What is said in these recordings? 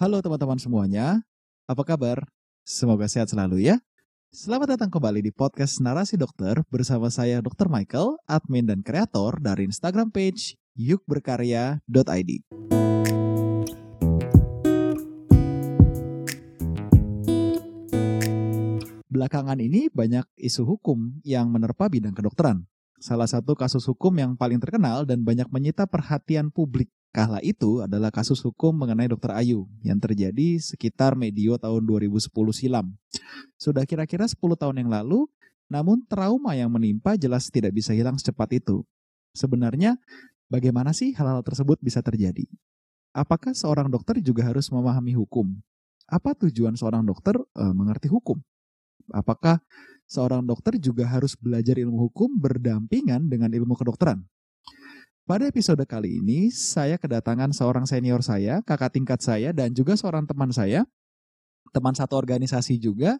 Halo teman-teman semuanya, apa kabar? Semoga sehat selalu ya. Selamat datang kembali di podcast Narasi Dokter bersama saya Dr. Michael, admin dan kreator dari Instagram page yukberkarya.id. Belakangan ini banyak isu hukum yang menerpa bidang kedokteran. Salah satu kasus hukum yang paling terkenal dan banyak menyita perhatian publik kala itu adalah kasus hukum mengenai Dr. Ayu yang terjadi sekitar medio tahun 2010 silam. Sudah kira-kira 10 tahun yang lalu, namun trauma yang menimpa jelas tidak bisa hilang secepat itu. Sebenarnya, bagaimana sih hal-hal tersebut bisa terjadi? Apakah seorang dokter juga harus memahami hukum? Apa tujuan seorang dokter e, mengerti hukum? Apakah seorang dokter juga harus belajar ilmu hukum berdampingan dengan ilmu kedokteran. Pada episode kali ini, saya kedatangan seorang senior saya, kakak tingkat saya, dan juga seorang teman saya, teman satu organisasi juga,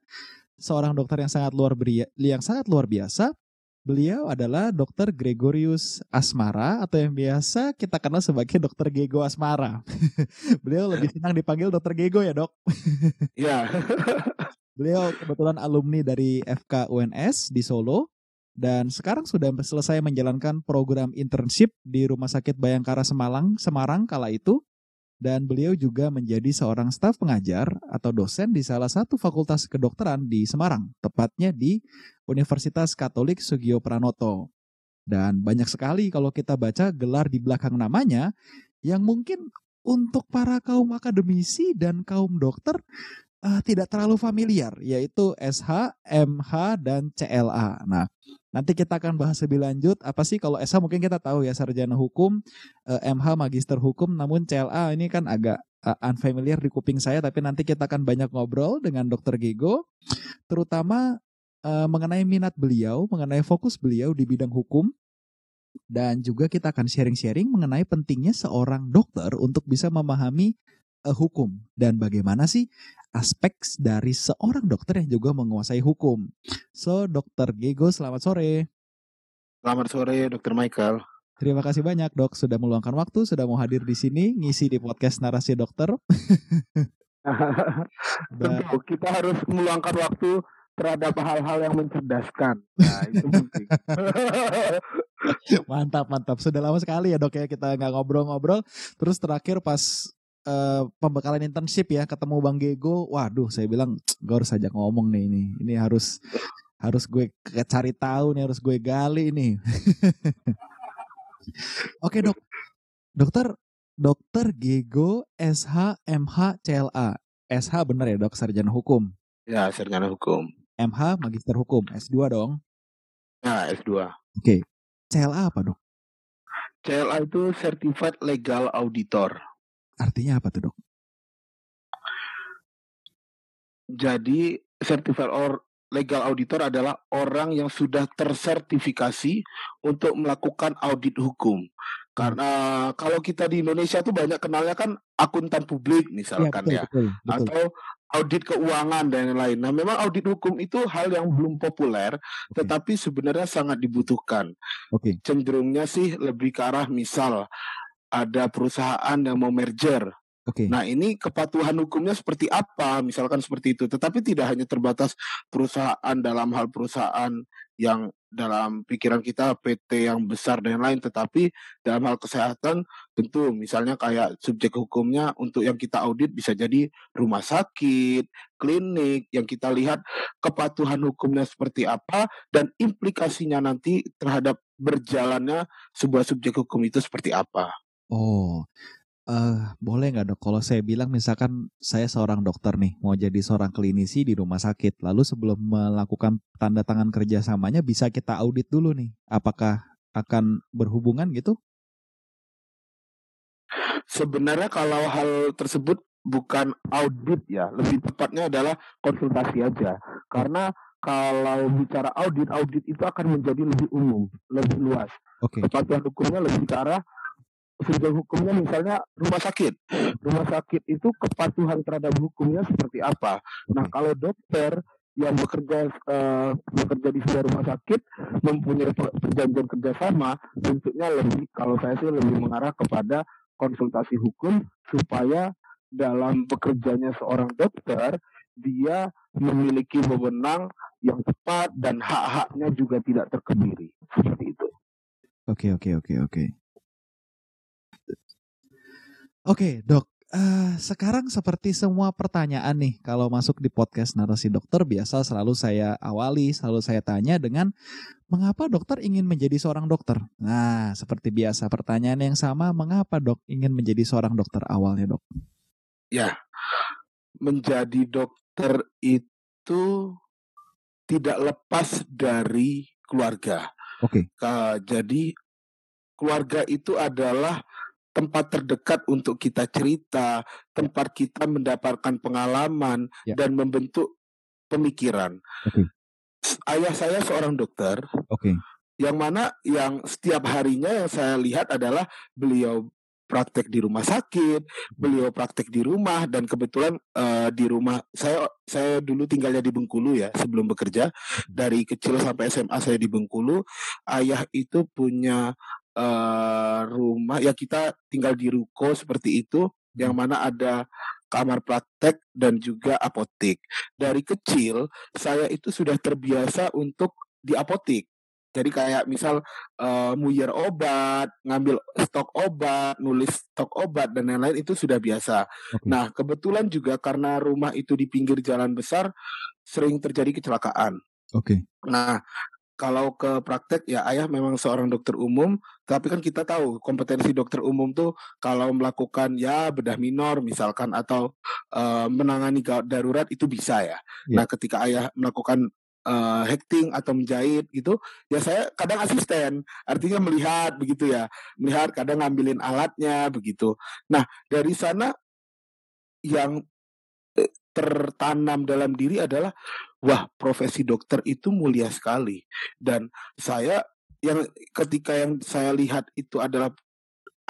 seorang dokter yang sangat luar yang sangat luar biasa. Beliau adalah Dr. Gregorius Asmara atau yang biasa kita kenal sebagai Dr. Gego Asmara. Beliau lebih senang dipanggil Dr. Gego ya, Dok? Iya. Beliau kebetulan alumni dari FK UNS di Solo dan sekarang sudah selesai menjalankan program internship di Rumah Sakit Bayangkara Semarang, Semarang kala itu. Dan beliau juga menjadi seorang staf pengajar atau dosen di salah satu fakultas kedokteran di Semarang, tepatnya di Universitas Katolik Sugio Pranoto. Dan banyak sekali kalau kita baca gelar di belakang namanya yang mungkin untuk para kaum akademisi dan kaum dokter uh, tidak terlalu familiar, yaitu SH, MH, dan CLA. Nah, nanti kita akan bahas lebih lanjut. Apa sih kalau SH mungkin kita tahu ya sarjana hukum, uh, eh, MH magister hukum, namun CLA ini kan agak uh, unfamiliar di kuping saya. Tapi nanti kita akan banyak ngobrol dengan Dokter Gego, terutama uh, mengenai minat beliau, mengenai fokus beliau di bidang hukum. Dan juga kita akan sharing-sharing mengenai pentingnya seorang dokter untuk bisa memahami uh, hukum dan bagaimana sih aspek dari seorang dokter yang juga menguasai hukum. So, Dokter Gego, selamat sore. Selamat sore, Dokter Michael. Terima kasih banyak, Dok, sudah meluangkan waktu, sudah mau hadir di sini, ngisi di podcast Narasi Dokter. Tentu, kita harus meluangkan waktu terhadap hal-hal yang mencerdaskan. Nah, itu penting. mantap, mantap. Sudah lama sekali ya dok ya kita nggak ngobrol-ngobrol. Terus terakhir pas uh, pembekalan internship ya ketemu Bang Gego, waduh saya bilang gue harus ajak ngomong nih ini. Ini harus harus gue cari tahu nih, harus gue gali nih. Oke, Dok. Dokter Dokter Gego SH MH CLA. SH bener ya, Dok, sarjana hukum. Ya, sarjana hukum. MH magister hukum, S2 dong. Ya, S2. Oke. CLA apa, Dok? CLA itu Certified Legal Auditor. Artinya apa tuh dok? Jadi certified or legal auditor adalah orang yang sudah tersertifikasi untuk melakukan audit hukum. Karena kalau kita di Indonesia tuh banyak kenalnya kan akuntan publik misalkan ya, betul, ya. betul, betul. atau audit keuangan dan lain-lain. Nah, memang audit hukum itu hal yang belum populer, okay. tetapi sebenarnya sangat dibutuhkan. Okay. Cenderungnya sih lebih ke arah misal ada perusahaan yang mau merger. Okay. Nah ini kepatuhan hukumnya seperti apa, misalkan seperti itu. Tetapi tidak hanya terbatas perusahaan dalam hal perusahaan yang dalam pikiran kita PT yang besar dan lain, tetapi dalam hal kesehatan tentu misalnya kayak subjek hukumnya untuk yang kita audit bisa jadi rumah sakit, klinik, yang kita lihat kepatuhan hukumnya seperti apa dan implikasinya nanti terhadap berjalannya sebuah subjek hukum itu seperti apa. Oh, uh, boleh nggak dok? Kalau saya bilang misalkan saya seorang dokter nih, mau jadi seorang klinisi di rumah sakit, lalu sebelum melakukan tanda tangan kerjasamanya bisa kita audit dulu nih, apakah akan berhubungan gitu? Sebenarnya kalau hal tersebut bukan audit ya, lebih tepatnya adalah konsultasi aja. Karena kalau bicara audit, audit itu akan menjadi lebih umum, lebih luas. Oke. Okay. Kepatuhan hukumnya lebih ke arah subjek hukumnya misalnya rumah sakit. Rumah sakit itu kepatuhan terhadap hukumnya seperti apa? Nah, kalau dokter yang bekerja uh, bekerja di sebuah rumah sakit mempunyai perjanjian kerjasama bentuknya lebih kalau saya sih lebih mengarah kepada konsultasi hukum supaya dalam bekerjanya seorang dokter dia memiliki wewenang yang tepat dan hak-haknya juga tidak terkebiri seperti itu. Oke oke oke oke. Oke dok, uh, sekarang seperti semua pertanyaan nih kalau masuk di podcast narasi dokter biasa selalu saya awali, selalu saya tanya dengan mengapa dokter ingin menjadi seorang dokter? Nah seperti biasa pertanyaan yang sama, mengapa dok ingin menjadi seorang dokter awalnya dok? Ya, menjadi dokter itu tidak lepas dari keluarga. Oke. Okay. jadi keluarga itu adalah tempat terdekat untuk kita cerita, tempat kita mendapatkan pengalaman ya. dan membentuk pemikiran. Okay. Ayah saya seorang dokter. Oke. Okay. Yang mana yang setiap harinya yang saya lihat adalah beliau praktek di rumah sakit, beliau praktek di rumah dan kebetulan uh, di rumah saya saya dulu tinggalnya di Bengkulu ya sebelum bekerja dari kecil sampai SMA saya di Bengkulu. Ayah itu punya uh, rumah ya kita tinggal di ruko seperti itu yang mana ada kamar praktek dan juga apotek. Dari kecil saya itu sudah terbiasa untuk di apotek. Jadi kayak misal uh, muyer obat, ngambil stok obat, nulis stok obat dan lain-lain itu sudah biasa. Okay. Nah, kebetulan juga karena rumah itu di pinggir jalan besar sering terjadi kecelakaan. Oke. Okay. Nah, kalau ke praktek ya ayah memang seorang dokter umum, tapi kan kita tahu kompetensi dokter umum tuh kalau melakukan ya bedah minor misalkan atau uh, menangani gawat darurat itu bisa ya. Yeah. Nah, ketika ayah melakukan uh, hacking atau menjahit gitu ya saya kadang asisten artinya melihat begitu ya melihat kadang ngambilin alatnya begitu nah dari sana yang eh, tertanam dalam diri adalah wah profesi dokter itu mulia sekali dan saya yang ketika yang saya lihat itu adalah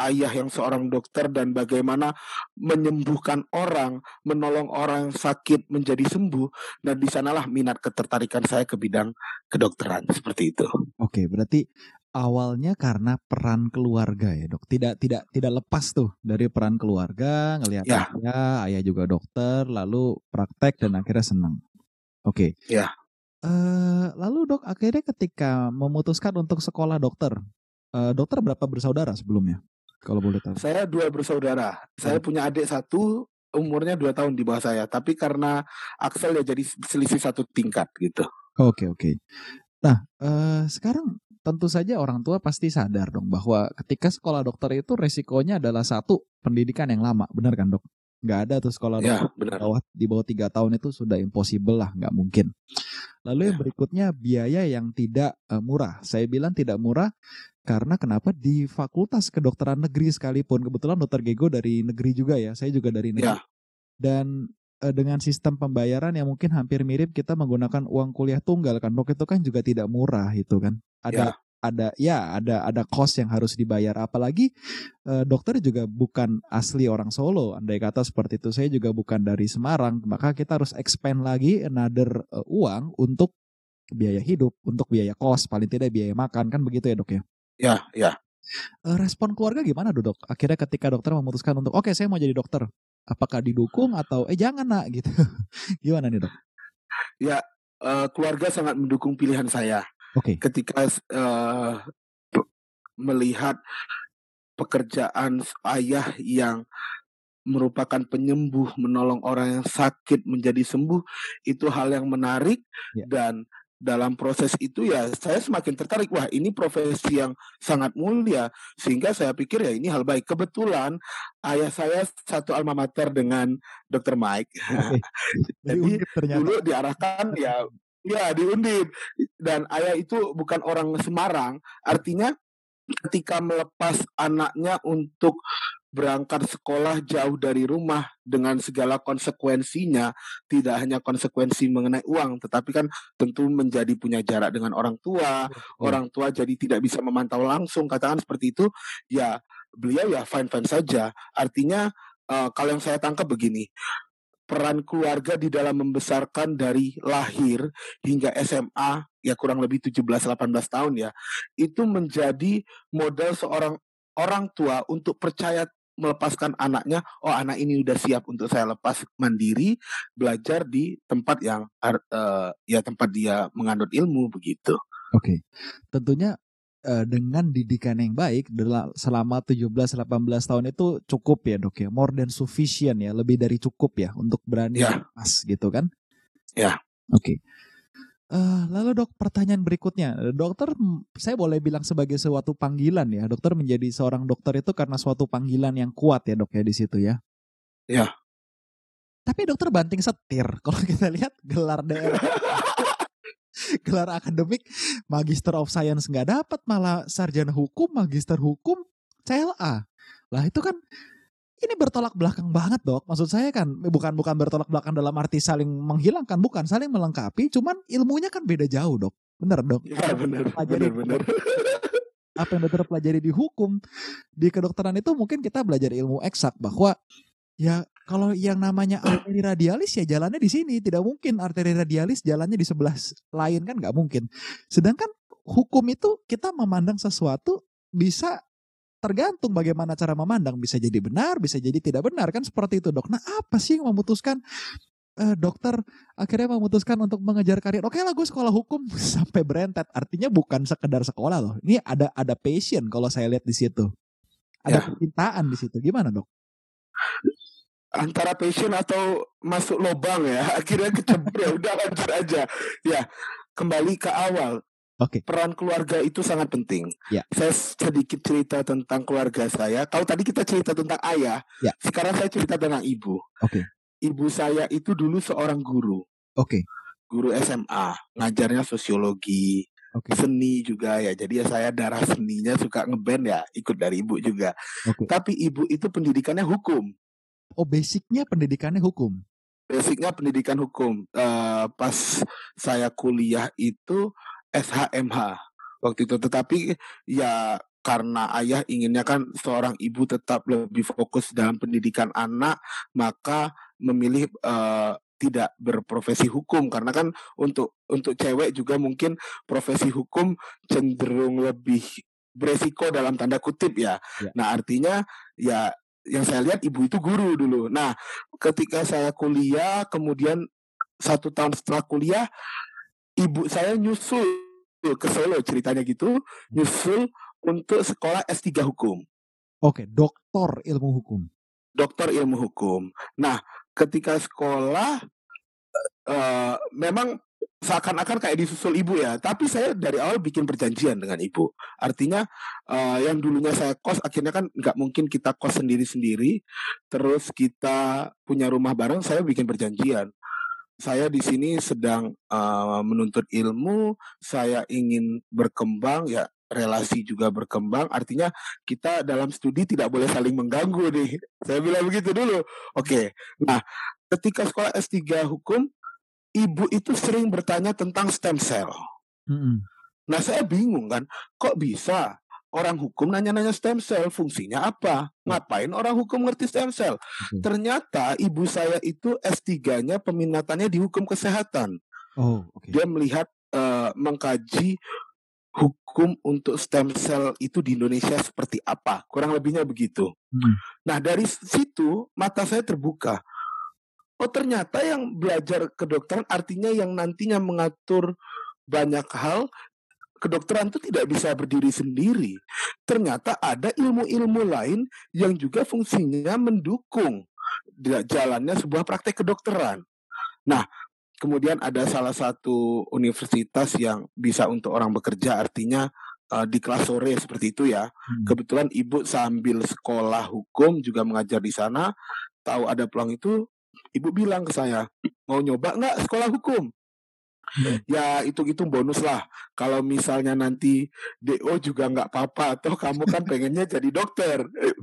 ayah yang seorang dokter dan bagaimana menyembuhkan orang, menolong orang sakit menjadi sembuh. Dan di sanalah minat ketertarikan saya ke bidang kedokteran seperti itu. Oke, berarti awalnya karena peran keluarga ya dok tidak tidak tidak lepas tuh dari peran keluarga ngelihat ya. ayah ayah juga dokter lalu praktek dan akhirnya senang oke ya uh, lalu dok akhirnya ketika memutuskan untuk sekolah dokter uh, dokter berapa bersaudara sebelumnya kalau boleh tahu. Saya dua bersaudara. Saya hmm. punya adik satu, umurnya dua tahun di bawah saya. Tapi karena Axel ya jadi selisih satu tingkat gitu. Oke oke. Nah uh, sekarang tentu saja orang tua pasti sadar dong bahwa ketika sekolah dokter itu resikonya adalah satu pendidikan yang lama, benar kan dok? Nggak ada tuh sekolah ya, dokter benar. bawah di bawah tiga tahun itu sudah impossible lah, nggak mungkin. Lalu yang ya. berikutnya biaya yang tidak uh, murah. Saya bilang tidak murah karena kenapa di Fakultas Kedokteran Negeri sekalipun kebetulan Dokter Gego dari negeri juga ya, saya juga dari negeri. Ya. Dan dengan sistem pembayaran yang mungkin hampir mirip kita menggunakan uang kuliah tunggal kan, dok itu kan juga tidak murah itu kan. Ada ya. ada ya ada ada cost yang harus dibayar apalagi uh, dokter juga bukan asli orang Solo andai kata seperti itu saya juga bukan dari Semarang maka kita harus expand lagi another uh, uang untuk biaya hidup untuk biaya kos paling tidak biaya makan kan begitu ya dok ya Ya, ya. Respon keluarga gimana dok? Akhirnya ketika dokter memutuskan untuk oke okay, saya mau jadi dokter, apakah didukung atau eh jangan nak gitu? gimana nih dok? Ya uh, keluarga sangat mendukung pilihan saya. Oke. Okay. Ketika uh, melihat pekerjaan ayah yang merupakan penyembuh, menolong orang yang sakit menjadi sembuh, itu hal yang menarik ya. dan dalam proses itu ya saya semakin tertarik. Wah ini profesi yang sangat mulia. Sehingga saya pikir ya ini hal baik. Kebetulan ayah saya satu alma mater dengan Dr. Mike. Jadi dulu diarahkan ya ya diundip. Dan ayah itu bukan orang Semarang. Artinya ketika melepas anaknya untuk berangkat sekolah jauh dari rumah dengan segala konsekuensinya tidak hanya konsekuensi mengenai uang tetapi kan tentu menjadi punya jarak dengan orang tua hmm. orang tua jadi tidak bisa memantau langsung katakan seperti itu ya beliau ya fine fine saja artinya uh, kalau yang saya tangkap begini peran keluarga di dalam membesarkan dari lahir hingga SMA ya kurang lebih 17 18 tahun ya itu menjadi modal seorang orang tua untuk percaya melepaskan anaknya, oh anak ini udah siap untuk saya lepas mandiri, belajar di tempat yang uh, ya tempat dia menganut ilmu begitu. Oke. Tentunya uh, dengan didikan yang baik selama 17 18 tahun itu cukup ya, Dok ya. More than sufficient ya, lebih dari cukup ya untuk berani Ya. lepas gitu kan? Ya. Oke. Uh, lalu dok, pertanyaan berikutnya, dokter, saya boleh bilang sebagai suatu panggilan ya, dokter menjadi seorang dokter itu karena suatu panggilan yang kuat ya dok ya di situ ya. Ya. Tapi dokter banting setir, kalau kita lihat gelar daerah, gelar akademik, Magister of Science nggak dapat, malah sarjana hukum, Magister hukum, CLA. Lah itu kan ini bertolak belakang banget dok. Maksud saya kan bukan bukan bertolak belakang dalam arti saling menghilangkan, bukan saling melengkapi. Cuman ilmunya kan beda jauh dok. Bener dok. Ya benar. Benar benar. Apa yang dokter pelajari di hukum, di kedokteran itu mungkin kita belajar ilmu eksak bahwa ya kalau yang namanya arteri radialis ya jalannya di sini, tidak mungkin arteri radialis jalannya di sebelah lain kan nggak mungkin. Sedangkan hukum itu kita memandang sesuatu bisa tergantung bagaimana cara memandang. Bisa jadi benar bisa jadi tidak benar. Kan seperti itu dok. Nah apa sih yang memutuskan uh, dokter akhirnya memutuskan untuk mengejar karir? Oke lah gue sekolah hukum. Sampai berentet. Artinya bukan sekedar sekolah loh. Ini ada ada passion kalau saya lihat di situ. Ada ya. kecintaan di situ. Gimana dok? Antara passion atau masuk lubang ya akhirnya kecebur. Ya udah lanjut aja. Ya kembali ke awal Oke. Okay. Peran keluarga itu sangat penting. Ya. Saya sedikit cerita tentang keluarga saya. Kalau tadi kita cerita tentang ayah, ya. sekarang saya cerita tentang ibu. Oke. Okay. Ibu saya itu dulu seorang guru. Oke. Okay. Guru SMA, ngajarnya sosiologi, okay. seni juga ya. Jadi ya saya darah seninya suka ngeband ya, ikut dari ibu juga. Okay. Tapi ibu itu pendidikannya hukum. Oh, basicnya pendidikannya hukum. Basicnya pendidikan hukum. Uh, pas saya kuliah itu SHMH waktu itu tetapi ya karena ayah inginnya kan seorang ibu tetap lebih fokus dalam pendidikan anak maka memilih uh, tidak berprofesi hukum karena kan untuk untuk cewek juga mungkin profesi hukum cenderung lebih beresiko dalam tanda kutip ya. ya. Nah artinya ya yang saya lihat ibu itu guru dulu. Nah ketika saya kuliah kemudian satu tahun setelah kuliah ibu saya nyusul ke Solo ceritanya gitu, nyusul untuk sekolah S3 hukum. Oke, doktor ilmu hukum. Doktor ilmu hukum. Nah, ketika sekolah uh, memang seakan-akan kayak disusul ibu ya, tapi saya dari awal bikin perjanjian dengan ibu. Artinya uh, yang dulunya saya kos, akhirnya kan nggak mungkin kita kos sendiri-sendiri, terus kita punya rumah bareng, saya bikin perjanjian saya di sini sedang uh, menuntut ilmu, saya ingin berkembang ya relasi juga berkembang. Artinya kita dalam studi tidak boleh saling mengganggu nih. Saya bilang begitu dulu. Oke. Nah ketika sekolah S3 hukum ibu itu sering bertanya tentang stem cell. Mm -hmm. nah saya bingung kan kok bisa orang hukum nanya-nanya stem cell fungsinya apa? Hmm. Ngapain orang hukum ngerti stem cell? Hmm. Ternyata ibu saya itu S3-nya peminatannya di hukum kesehatan. Oh, okay. Dia melihat uh, mengkaji hukum untuk stem cell itu di Indonesia seperti apa. Kurang lebihnya begitu. Hmm. Nah, dari situ mata saya terbuka. Oh, ternyata yang belajar kedokteran artinya yang nantinya mengatur banyak hal kedokteran itu tidak bisa berdiri sendiri. Ternyata ada ilmu-ilmu lain yang juga fungsinya mendukung jalannya sebuah praktek kedokteran. Nah, kemudian ada salah satu universitas yang bisa untuk orang bekerja, artinya uh, di kelas sore seperti itu ya. Hmm. Kebetulan ibu sambil sekolah hukum juga mengajar di sana, tahu ada peluang itu, ibu bilang ke saya, mau nyoba nggak sekolah hukum? Hmm. ya itu itu bonus lah. Kalau misalnya nanti do juga nggak apa-apa atau kamu kan pengennya jadi dokter. Eh,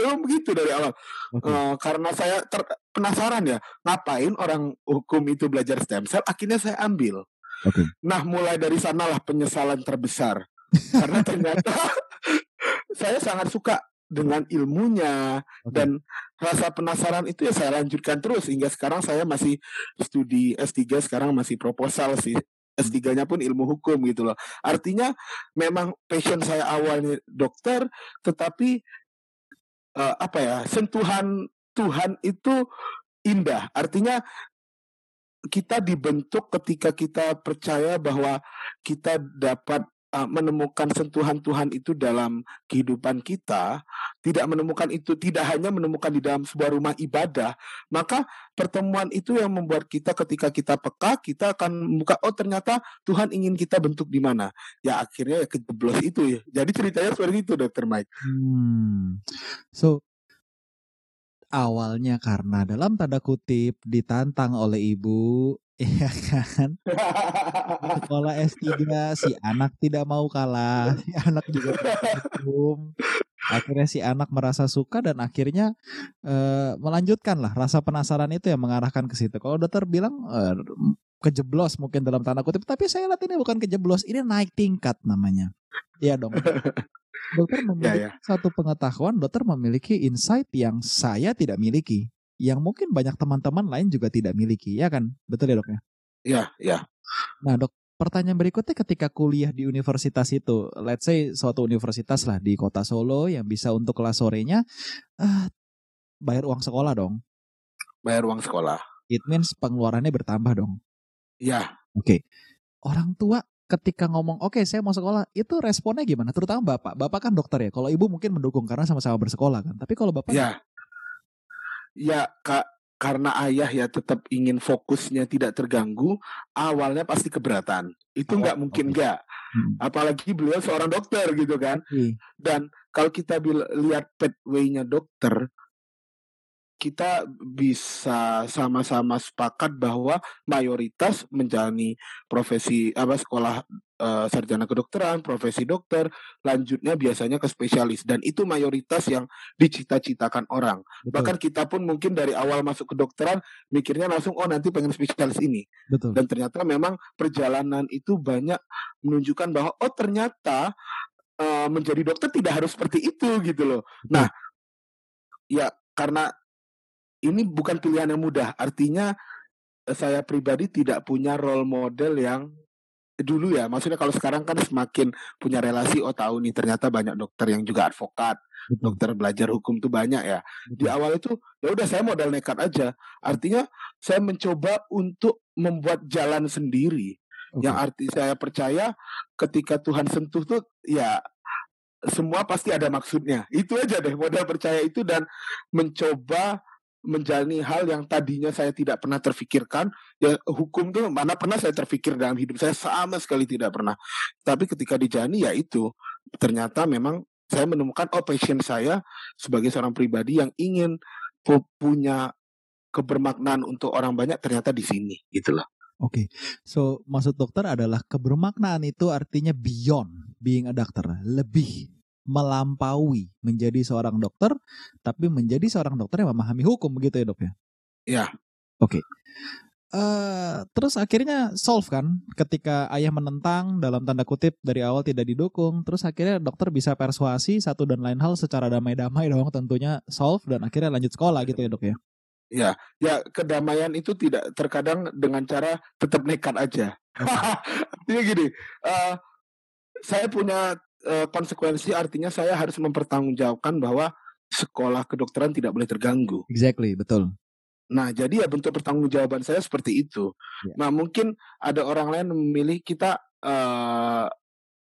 memang begitu dari awal. Okay. uh, eh, karena saya ter penasaran ya ngapain orang hukum itu belajar stem cell? Akhirnya saya ambil. Okay. nah mulai dari sanalah penyesalan terbesar. Karena ternyata saya sangat suka dengan ilmunya okay. dan rasa penasaran itu ya saya lanjutkan terus hingga sekarang saya masih studi S3 sekarang masih proposal sih S3-nya pun ilmu hukum gitu loh. Artinya memang passion saya awalnya dokter tetapi uh, apa ya sentuhan Tuhan itu indah. Artinya kita dibentuk ketika kita percaya bahwa kita dapat uh, menemukan sentuhan Tuhan itu dalam kehidupan kita, tidak menemukan itu tidak hanya menemukan di dalam sebuah rumah ibadah, maka pertemuan itu yang membuat kita ketika kita peka, kita akan membuka oh ternyata Tuhan ingin kita bentuk di mana. Ya akhirnya ya kejeblos itu ya. Jadi ceritanya seperti itu Dokter Mike. Hmm. So awalnya karena dalam tanda kutip ditantang oleh ibu Iya kan? Sekolah S3 si anak tidak mau kalah, si anak juga hukum. Akhirnya si anak merasa suka dan akhirnya uh, melanjutkan lah rasa penasaran itu yang mengarahkan ke situ. Kalau dokter bilang uh, kejeblos mungkin dalam tanda kutip, tapi saya lihat ini bukan kejeblos, ini naik tingkat namanya. Iya dong. dokter memiliki ya, ya. satu pengetahuan, dokter memiliki insight yang saya tidak miliki, yang mungkin banyak teman-teman lain juga tidak miliki, ya kan? Betul ya dok ya? Iya, iya. Nah dok, pertanyaan berikutnya ketika kuliah di universitas itu, let's say suatu universitas lah di kota Solo yang bisa untuk kelas sorenya, uh, bayar uang sekolah dong. Bayar uang sekolah. It means pengeluarannya bertambah dong. Iya. Oke. Okay. Orang tua ketika ngomong oke okay, saya mau sekolah itu responnya gimana terutama bapak bapak kan dokter ya kalau ibu mungkin mendukung karena sama-sama bersekolah kan tapi kalau bapak ya ya kak karena ayah ya tetap ingin fokusnya tidak terganggu awalnya pasti keberatan itu nggak oh, mungkin nggak okay. hmm. apalagi beliau seorang dokter gitu kan hmm. dan kalau kita lihat pathway-nya dokter kita bisa sama-sama sepakat bahwa mayoritas menjalani profesi apa sekolah uh, sarjana kedokteran, profesi dokter, lanjutnya biasanya ke spesialis dan itu mayoritas yang dicita-citakan orang. Betul. Bahkan kita pun mungkin dari awal masuk kedokteran mikirnya langsung oh nanti pengen spesialis ini. Betul. Dan ternyata memang perjalanan itu banyak menunjukkan bahwa oh ternyata uh, menjadi dokter tidak harus seperti itu gitu loh. Nah, ya karena ini bukan pilihan yang mudah. Artinya eh, saya pribadi tidak punya role model yang dulu ya. Maksudnya kalau sekarang kan semakin punya relasi, oh tahu nih ternyata banyak dokter yang juga advokat, dokter belajar hukum tuh banyak ya. Di awal itu ya udah saya modal nekat aja. Artinya saya mencoba untuk membuat jalan sendiri. Okay. Yang arti saya percaya ketika Tuhan sentuh tuh ya semua pasti ada maksudnya. Itu aja deh modal percaya itu dan mencoba menjalani hal yang tadinya saya tidak pernah terfikirkan ya hukum tuh mana pernah saya terfikir dalam hidup saya sama sekali tidak pernah tapi ketika dijalani ya itu ternyata memang saya menemukan oh passion saya sebagai seorang pribadi yang ingin punya kebermaknaan untuk orang banyak ternyata di sini gitulah Oke, okay. so maksud dokter adalah kebermaknaan itu artinya beyond being a doctor, lebih melampaui menjadi seorang dokter, tapi menjadi seorang dokter yang memahami hukum begitu ya dok ya? Iya. Oke. Okay. Uh, eh, terus akhirnya solve kan ketika ayah menentang dalam tanda kutip dari awal tidak didukung terus akhirnya dokter bisa persuasi satu dan lain hal secara damai-damai dong tentunya solve dan akhirnya lanjut sekolah gitu ya dok ya ya ya kedamaian itu tidak terkadang dengan cara tetap nekat aja artinya gini uh, saya punya uh, konsekuensi artinya saya harus mempertanggungjawabkan bahwa sekolah kedokteran tidak boleh terganggu. Exactly, betul. Nah, jadi ya bentuk pertanggungjawaban saya seperti itu. Yeah. Nah, mungkin ada orang lain memilih kita uh,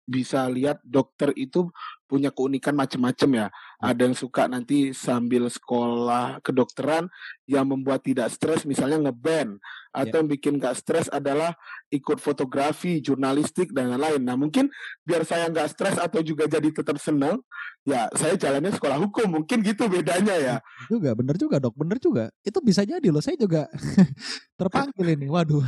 bisa lihat dokter itu punya keunikan macam-macam ya. Ada yang suka nanti sambil sekolah kedokteran yang membuat tidak stres misalnya ngeband atau yeah. yang bikin gak stres adalah ikut fotografi, jurnalistik dan lain-lain. Nah mungkin biar saya nggak stres atau juga jadi tetap senang, ya saya jalannya sekolah hukum. Mungkin gitu bedanya ya. Juga bener juga dok, bener juga. Itu bisa jadi loh. Saya juga terpanggil ini. Waduh.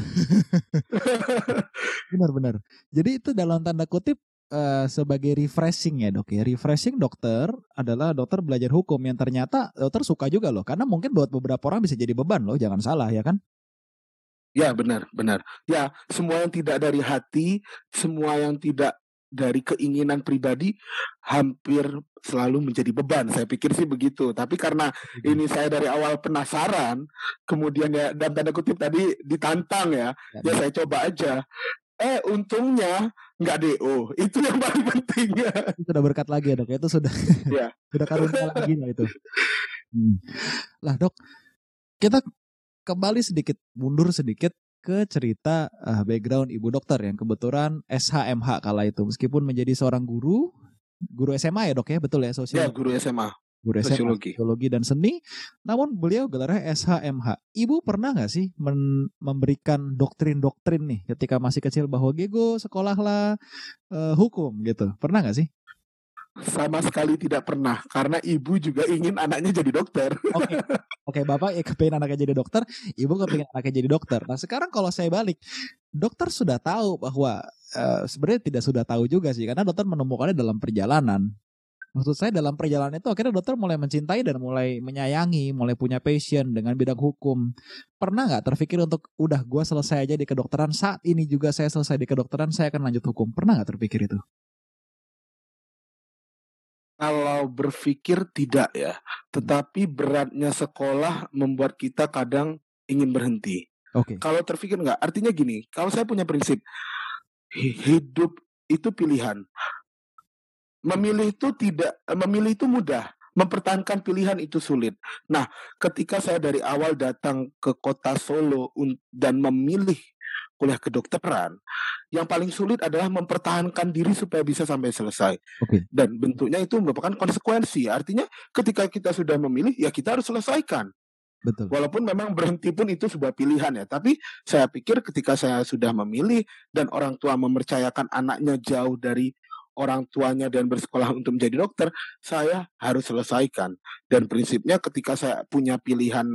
Benar-benar. Jadi itu dalam tanda kutip uh, sebagai refreshing ya dok ya. Refreshing dokter adalah dokter belajar hukum yang ternyata dokter suka juga loh. Karena mungkin buat beberapa orang bisa jadi beban loh, jangan salah ya kan? Ya benar, benar. Ya semua yang tidak dari hati, semua yang tidak dari keinginan pribadi hampir selalu menjadi beban. Saya pikir sih begitu. Tapi karena ini saya dari awal penasaran, kemudian ya dan tanda kutip tadi ditantang ya, ya, ya saya coba aja Eh, untungnya nggak DO. Itu yang paling penting ya. Itu sudah berkat lagi ya dok. Itu sudah ya. sudah karunia lagi lah itu. Hmm. Lah dok, kita kembali sedikit mundur sedikit ke cerita uh, background ibu dokter yang kebetulan SHMH kala itu meskipun menjadi seorang guru guru SMA ya dok ya betul ya sosial ya guru SMA guru SMA sosiologi. sosiologi dan seni namun beliau gelarnya SHMH ibu pernah nggak sih memberikan doktrin-doktrin nih ketika masih kecil bahwa Gego sekolahlah uh, hukum gitu pernah nggak sih sama sekali tidak pernah karena ibu juga ingin anaknya jadi dokter. Oke, okay. okay, bapak ya kepingin anaknya jadi dokter, ibu kepingin anaknya jadi dokter. Nah sekarang kalau saya balik, dokter sudah tahu bahwa uh, sebenarnya tidak sudah tahu juga sih karena dokter menemukannya dalam perjalanan. Maksud saya dalam perjalanan itu akhirnya dokter mulai mencintai dan mulai menyayangi, mulai punya passion dengan bidang hukum. Pernah nggak terpikir untuk udah gue selesai aja di kedokteran saat ini juga saya selesai di kedokteran saya akan lanjut hukum. Pernah nggak terpikir itu? Kalau berpikir tidak ya, tetapi beratnya sekolah membuat kita kadang ingin berhenti. Oke. Okay. Kalau terpikir nggak, artinya gini, kalau saya punya prinsip hidup itu pilihan. Memilih itu tidak, memilih itu mudah, mempertahankan pilihan itu sulit. Nah, ketika saya dari awal datang ke kota Solo dan memilih kuliah kedokteran, yang paling sulit adalah mempertahankan diri supaya bisa sampai selesai. Okay. Dan bentuknya itu merupakan konsekuensi. Artinya ketika kita sudah memilih, ya kita harus selesaikan. Betul. Walaupun memang berhenti pun itu sebuah pilihan ya. Tapi saya pikir ketika saya sudah memilih dan orang tua mempercayakan anaknya jauh dari orang tuanya dan bersekolah untuk menjadi dokter, saya harus selesaikan. Dan prinsipnya ketika saya punya pilihan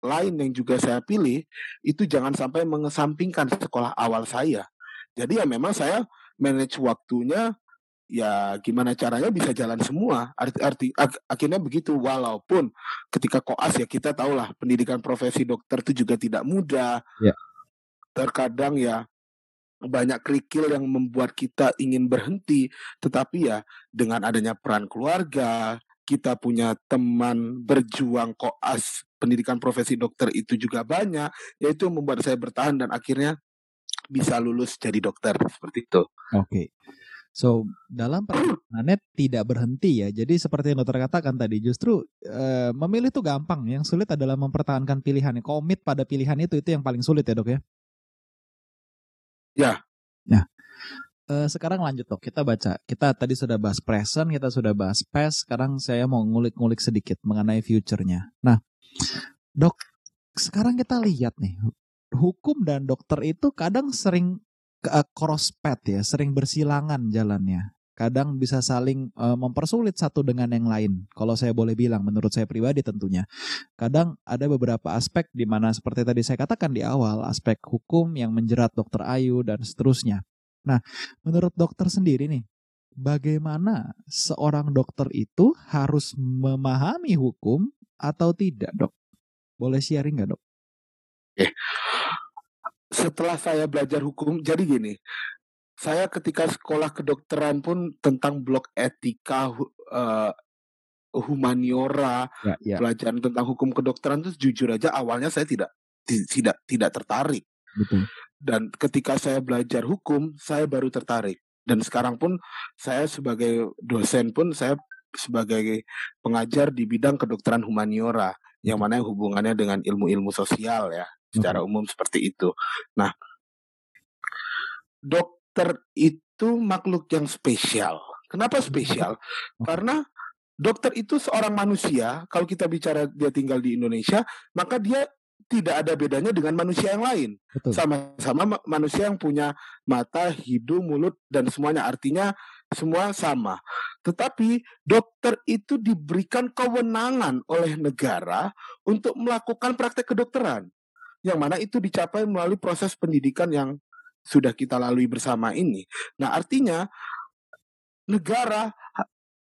lain yang juga saya pilih itu jangan sampai mengesampingkan sekolah awal saya. Jadi ya memang saya manage waktunya ya gimana caranya bisa jalan semua. Arti, arti ak, akhirnya begitu walaupun ketika koas ya kita tahulah pendidikan profesi dokter itu juga tidak mudah. Ya. Terkadang ya banyak kerikil yang membuat kita ingin berhenti, tetapi ya dengan adanya peran keluarga, kita punya teman berjuang koas pendidikan profesi dokter itu juga banyak, yaitu membuat saya bertahan dan akhirnya bisa lulus jadi dokter seperti itu. Oke. Okay. So dalam perjalanannya tidak berhenti ya. Jadi seperti yang dokter katakan tadi, justru uh, memilih itu gampang. Yang sulit adalah mempertahankan pilihan. Komit pada pilihan itu itu yang paling sulit ya dok ya. Ya. Nah, uh, sekarang lanjut dok. Kita baca. Kita tadi sudah bahas present, kita sudah bahas past. Sekarang saya mau ngulik-ngulik sedikit mengenai future-nya. Nah, dok, sekarang kita lihat nih, hukum dan dokter itu kadang sering uh, cross path ya, sering bersilangan jalannya. Kadang bisa saling uh, mempersulit satu dengan yang lain. Kalau saya boleh bilang, menurut saya pribadi tentunya. Kadang ada beberapa aspek di mana seperti tadi saya katakan di awal, aspek hukum yang menjerat dokter Ayu dan seterusnya. Nah, menurut dokter sendiri nih, bagaimana seorang dokter itu harus memahami hukum atau tidak, dok? Boleh sharing nggak, dok? Eh, setelah saya belajar hukum, jadi gini, saya ketika sekolah kedokteran pun tentang blok etika, uh, humaniora, ya, ya. pelajaran tentang hukum kedokteran itu jujur aja awalnya saya tidak tidak tidak tertarik. Betul. Dan ketika saya belajar hukum, saya baru tertarik. Dan sekarang pun saya sebagai dosen pun saya sebagai pengajar di bidang kedokteran humaniora yang mana hubungannya dengan ilmu-ilmu sosial ya secara umum seperti itu. Nah, dokter itu makhluk yang spesial. Kenapa spesial? Karena dokter itu seorang manusia. Kalau kita bicara dia tinggal di Indonesia, maka dia tidak ada bedanya dengan manusia yang lain. Sama-sama manusia yang punya mata, hidung, mulut, dan semuanya. Artinya semua sama. Tetapi dokter itu diberikan kewenangan oleh negara untuk melakukan praktek kedokteran. Yang mana itu dicapai melalui proses pendidikan yang sudah kita lalui bersama ini. Nah artinya negara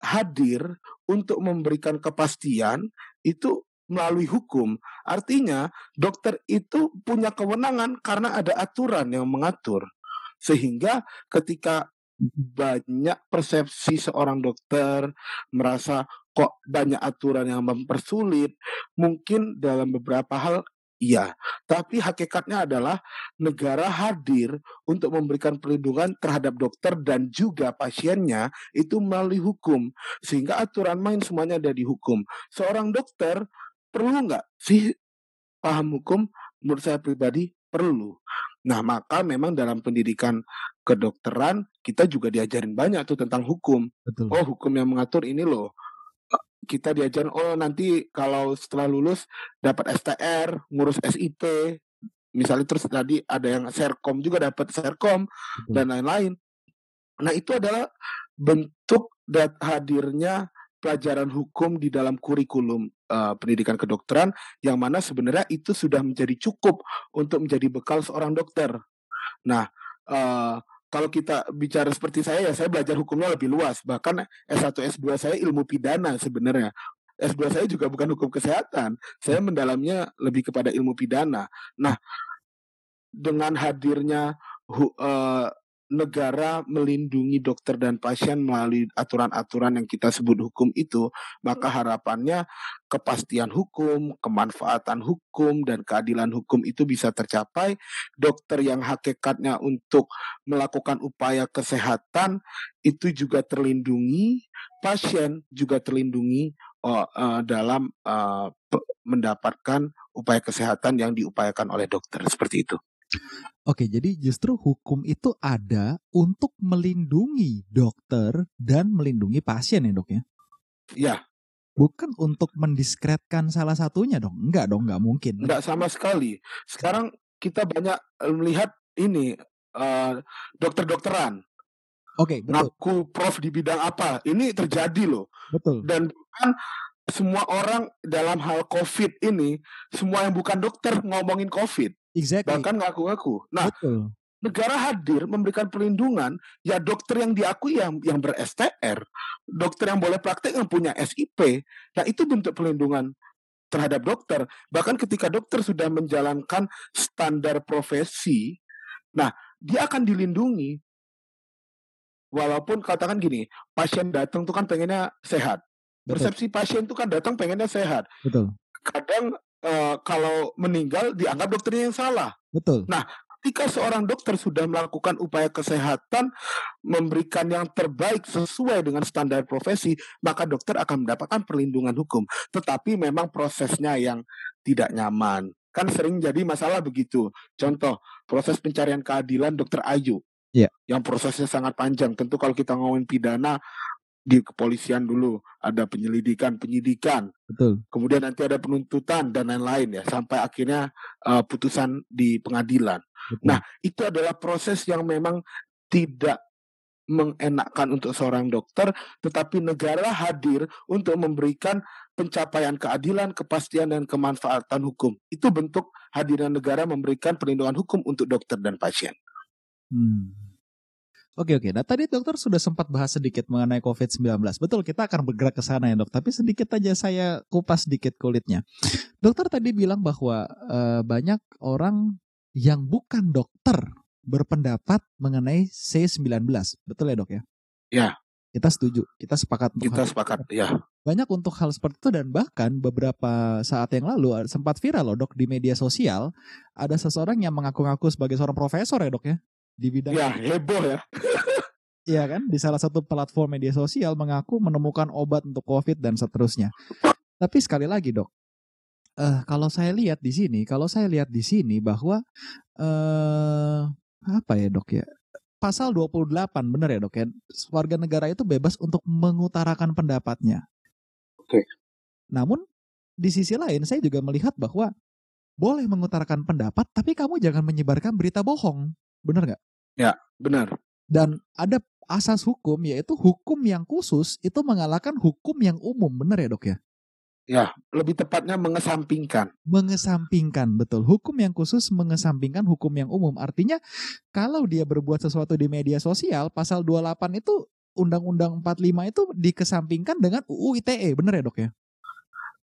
hadir untuk memberikan kepastian itu melalui hukum. Artinya dokter itu punya kewenangan karena ada aturan yang mengatur. Sehingga ketika banyak persepsi seorang dokter merasa kok banyak aturan yang mempersulit, mungkin dalam beberapa hal Iya, tapi hakikatnya adalah negara hadir untuk memberikan perlindungan terhadap dokter dan juga pasiennya itu melalui hukum. Sehingga aturan main semuanya ada di hukum. Seorang dokter perlu nggak sih paham hukum? Menurut saya pribadi perlu. Nah, maka memang dalam pendidikan kedokteran kita juga diajarin banyak tuh tentang hukum. Betul. Oh, hukum yang mengatur ini loh kita diajarin oh nanti kalau setelah lulus dapat STR, ngurus SIP, misalnya terus tadi ada yang serkom juga dapat serkom hmm. dan lain-lain. Nah itu adalah bentuk dan hadirnya pelajaran hukum di dalam kurikulum uh, pendidikan kedokteran yang mana sebenarnya itu sudah menjadi cukup untuk menjadi bekal seorang dokter. Nah, uh, kalau kita bicara seperti saya ya saya belajar hukumnya lebih luas. Bahkan S1 S2 saya ilmu pidana sebenarnya. S2 saya juga bukan hukum kesehatan. Saya mendalamnya lebih kepada ilmu pidana. Nah, dengan hadirnya uh, negara melindungi dokter dan pasien melalui aturan-aturan yang kita sebut hukum itu, maka harapannya kepastian hukum, kemanfaatan hukum, dan keadilan hukum itu bisa tercapai. Dokter yang hakikatnya untuk melakukan upaya kesehatan itu juga terlindungi, pasien juga terlindungi uh, uh, dalam uh, mendapatkan upaya kesehatan yang diupayakan oleh dokter seperti itu. Oke, jadi justru hukum itu ada untuk melindungi dokter dan melindungi pasien ya dok ya? Iya. Bukan untuk mendiskretkan salah satunya dong? Enggak dong, enggak mungkin. Enggak sama sekali. Sekarang kita banyak eh, melihat ini uh, dokter-dokteran. Oke, betul. Ngaku prof di bidang apa? Ini terjadi loh. Betul. Dan bukan semua orang dalam hal COVID ini, semua yang bukan dokter ngomongin COVID. Exactly. Bahkan ngaku-ngaku. Nah, Betul. negara hadir memberikan perlindungan ya dokter yang diakui yang yang ber-STR, dokter yang boleh praktek yang punya SIP. Nah, itu bentuk perlindungan terhadap dokter. Bahkan ketika dokter sudah menjalankan standar profesi, nah, dia akan dilindungi. Walaupun katakan gini, pasien datang tuh kan pengennya sehat. Persepsi pasien itu kan datang pengennya sehat. Betul. Kadang uh, kalau meninggal dianggap dokternya yang salah. Betul. Nah, ketika seorang dokter sudah melakukan upaya kesehatan, memberikan yang terbaik sesuai dengan standar profesi, maka dokter akan mendapatkan perlindungan hukum. Tetapi memang prosesnya yang tidak nyaman. Kan sering jadi masalah begitu. Contoh, proses pencarian keadilan dokter Ayu. Yeah. Yang prosesnya sangat panjang. Tentu kalau kita ngomongin pidana, di kepolisian dulu ada penyelidikan penyidikan. Betul. Kemudian nanti ada penuntutan dan lain-lain ya sampai akhirnya uh, putusan di pengadilan. Betul. nah itu adalah proses yang memang tidak mengenakkan untuk seorang dokter tetapi negara hadir untuk memberikan pencapaian keadilan kepastian dan kemanfaatan hukum. Itu bentuk hadirnya negara memberikan perlindungan hukum untuk dokter dan pasien. Hmm. Oke oke. Nah tadi dokter sudah sempat bahas sedikit mengenai COVID-19. Betul kita akan bergerak ke sana ya dok. Tapi sedikit aja saya kupas sedikit kulitnya. Dokter tadi bilang bahwa e, banyak orang yang bukan dokter berpendapat mengenai C19. Betul ya dok ya? Ya. Kita setuju. Kita sepakat. Kita sepakat. Ya. Banyak untuk hal seperti itu dan bahkan beberapa saat yang lalu sempat viral loh dok di media sosial ada seseorang yang mengaku-ngaku sebagai seorang profesor ya dok ya di bidang ya heboh ya Iya kan di salah satu platform media sosial mengaku menemukan obat untuk COVID dan seterusnya. Tapi sekali lagi dok, uh, kalau saya lihat di sini, kalau saya lihat di sini bahwa uh, apa ya dok ya, pasal 28 benar ya dok ya, warga negara itu bebas untuk mengutarakan pendapatnya. Oke. Okay. Namun di sisi lain saya juga melihat bahwa boleh mengutarakan pendapat, tapi kamu jangan menyebarkan berita bohong. Benar nggak? Ya, benar. Dan ada asas hukum yaitu hukum yang khusus itu mengalahkan hukum yang umum, benar ya dok ya? Ya, lebih tepatnya mengesampingkan. Mengesampingkan, betul. Hukum yang khusus mengesampingkan hukum yang umum. Artinya kalau dia berbuat sesuatu di media sosial, pasal 28 itu Undang-Undang 45 itu dikesampingkan dengan UU ITE, benar ya dok ya?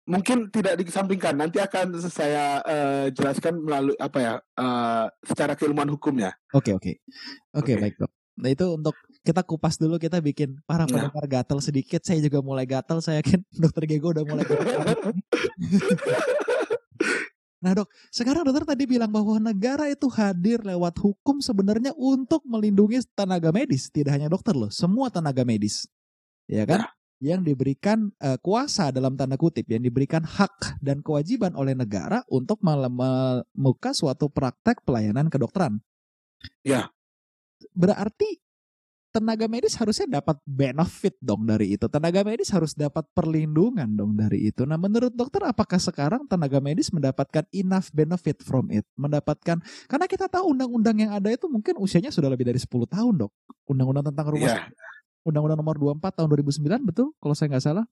Mungkin tidak dikesampingkan. Nanti akan saya uh, jelaskan melalui apa ya, uh, secara keilmuan hukumnya. Oke okay, oke, okay. oke okay, okay. baik dok. Nah itu untuk kita kupas dulu kita bikin para nah. pendengar gatel sedikit. Saya juga mulai gatel. Saya yakin dokter Gego udah mulai gatel. Nah dok, sekarang dokter tadi bilang bahwa negara itu hadir lewat hukum sebenarnya untuk melindungi tenaga medis, tidak hanya dokter loh, semua tenaga medis, ya kan? Ya. Yang diberikan uh, kuasa dalam tanda kutip, yang diberikan hak dan kewajiban oleh negara untuk membuka suatu praktek pelayanan kedokteran. Ya. Berarti tenaga medis harusnya dapat benefit dong dari itu. Tenaga medis harus dapat perlindungan dong dari itu. Nah, menurut dokter apakah sekarang tenaga medis mendapatkan enough benefit from it? Mendapatkan karena kita tahu undang-undang yang ada itu mungkin usianya sudah lebih dari 10 tahun, Dok. Undang-undang tentang rumah yeah. Undang-undang nomor 24 tahun 2009 betul kalau saya nggak salah?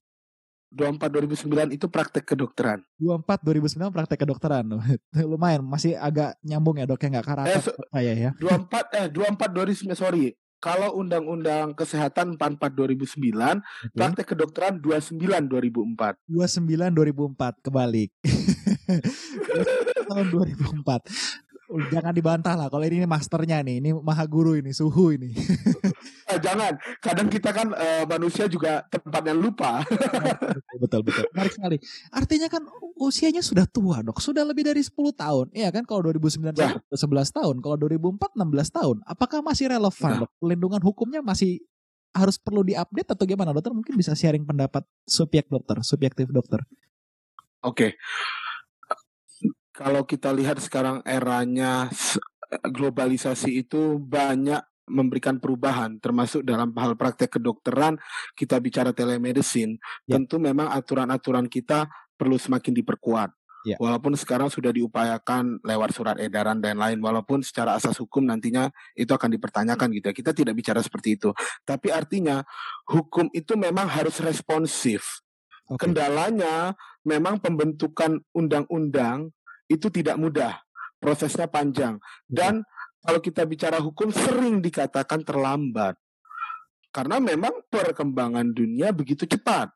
24 2009 itu praktek kedokteran. 24 2009 praktek kedokteran. Lumayan masih agak nyambung ya dok ya nggak karena eh, so, ya. 24 eh 24 2009 sorry. Kalau Undang-Undang Kesehatan 44 2009, okay. praktek kedokteran 29 2004. 29 2004 kebalik. tahun 2004 jangan dibantah lah kalau ini masternya nih ini maha guru ini suhu ini. Eh, jangan. Kadang kita kan uh, manusia juga tempatnya lupa. Betul betul menarik sekali. Artinya kan usianya sudah tua dok. Sudah lebih dari 10 tahun. Iya kan kalau 2009 ya. 11 tahun kalau 2004 16 tahun. Apakah masih relevan ya. dok? Pelindungan hukumnya masih harus perlu diupdate atau gimana? Dokter mungkin bisa sharing pendapat subjek dokter subjektif dokter. Oke. okay kalau kita lihat sekarang eranya globalisasi itu banyak memberikan perubahan termasuk dalam hal praktek kedokteran kita bicara telemedicine ya. tentu memang aturan-aturan kita perlu semakin diperkuat ya. walaupun sekarang sudah diupayakan lewat surat edaran dan lain walaupun secara asas hukum nantinya itu akan dipertanyakan gitu ya kita tidak bicara seperti itu tapi artinya hukum itu memang harus responsif okay. kendalanya memang pembentukan undang-undang itu tidak mudah, prosesnya panjang. Dan kalau kita bicara hukum sering dikatakan terlambat. Karena memang perkembangan dunia begitu cepat.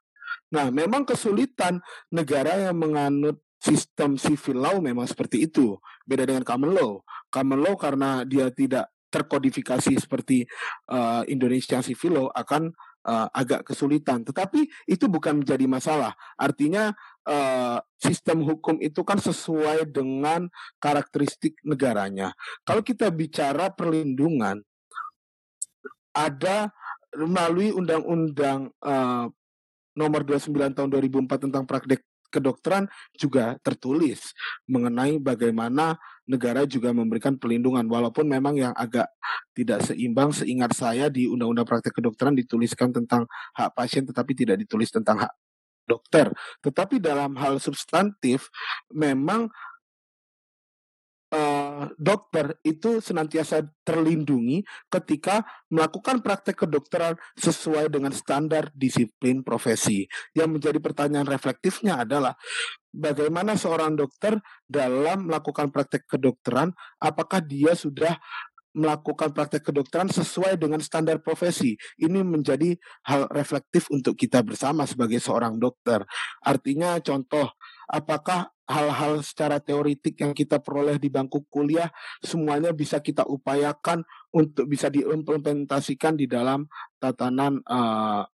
Nah, memang kesulitan negara yang menganut sistem civil law memang seperti itu. Beda dengan common law. Common law karena dia tidak terkodifikasi seperti uh, Indonesia civil law akan uh, agak kesulitan. Tetapi itu bukan menjadi masalah. Artinya uh, sistem hukum itu kan sesuai dengan karakteristik negaranya. Kalau kita bicara perlindungan, ada melalui Undang-Undang uh, Nomor 29 Tahun 2004 tentang praktek kedokteran juga tertulis mengenai bagaimana negara juga memberikan pelindungan walaupun memang yang agak tidak seimbang seingat saya di Undang-Undang Praktek Kedokteran dituliskan tentang hak pasien tetapi tidak ditulis tentang hak dokter. Tetapi dalam hal substantif memang uh, dokter itu senantiasa terlindungi ketika melakukan praktek kedokteran sesuai dengan standar disiplin profesi. Yang menjadi pertanyaan reflektifnya adalah bagaimana seorang dokter dalam melakukan praktek kedokteran, apakah dia sudah melakukan praktek kedokteran sesuai dengan standar profesi. Ini menjadi hal reflektif untuk kita bersama sebagai seorang dokter. Artinya contoh, apakah hal-hal secara teoritik yang kita peroleh di bangku kuliah semuanya bisa kita upayakan untuk bisa diimplementasikan di dalam tatanan uh,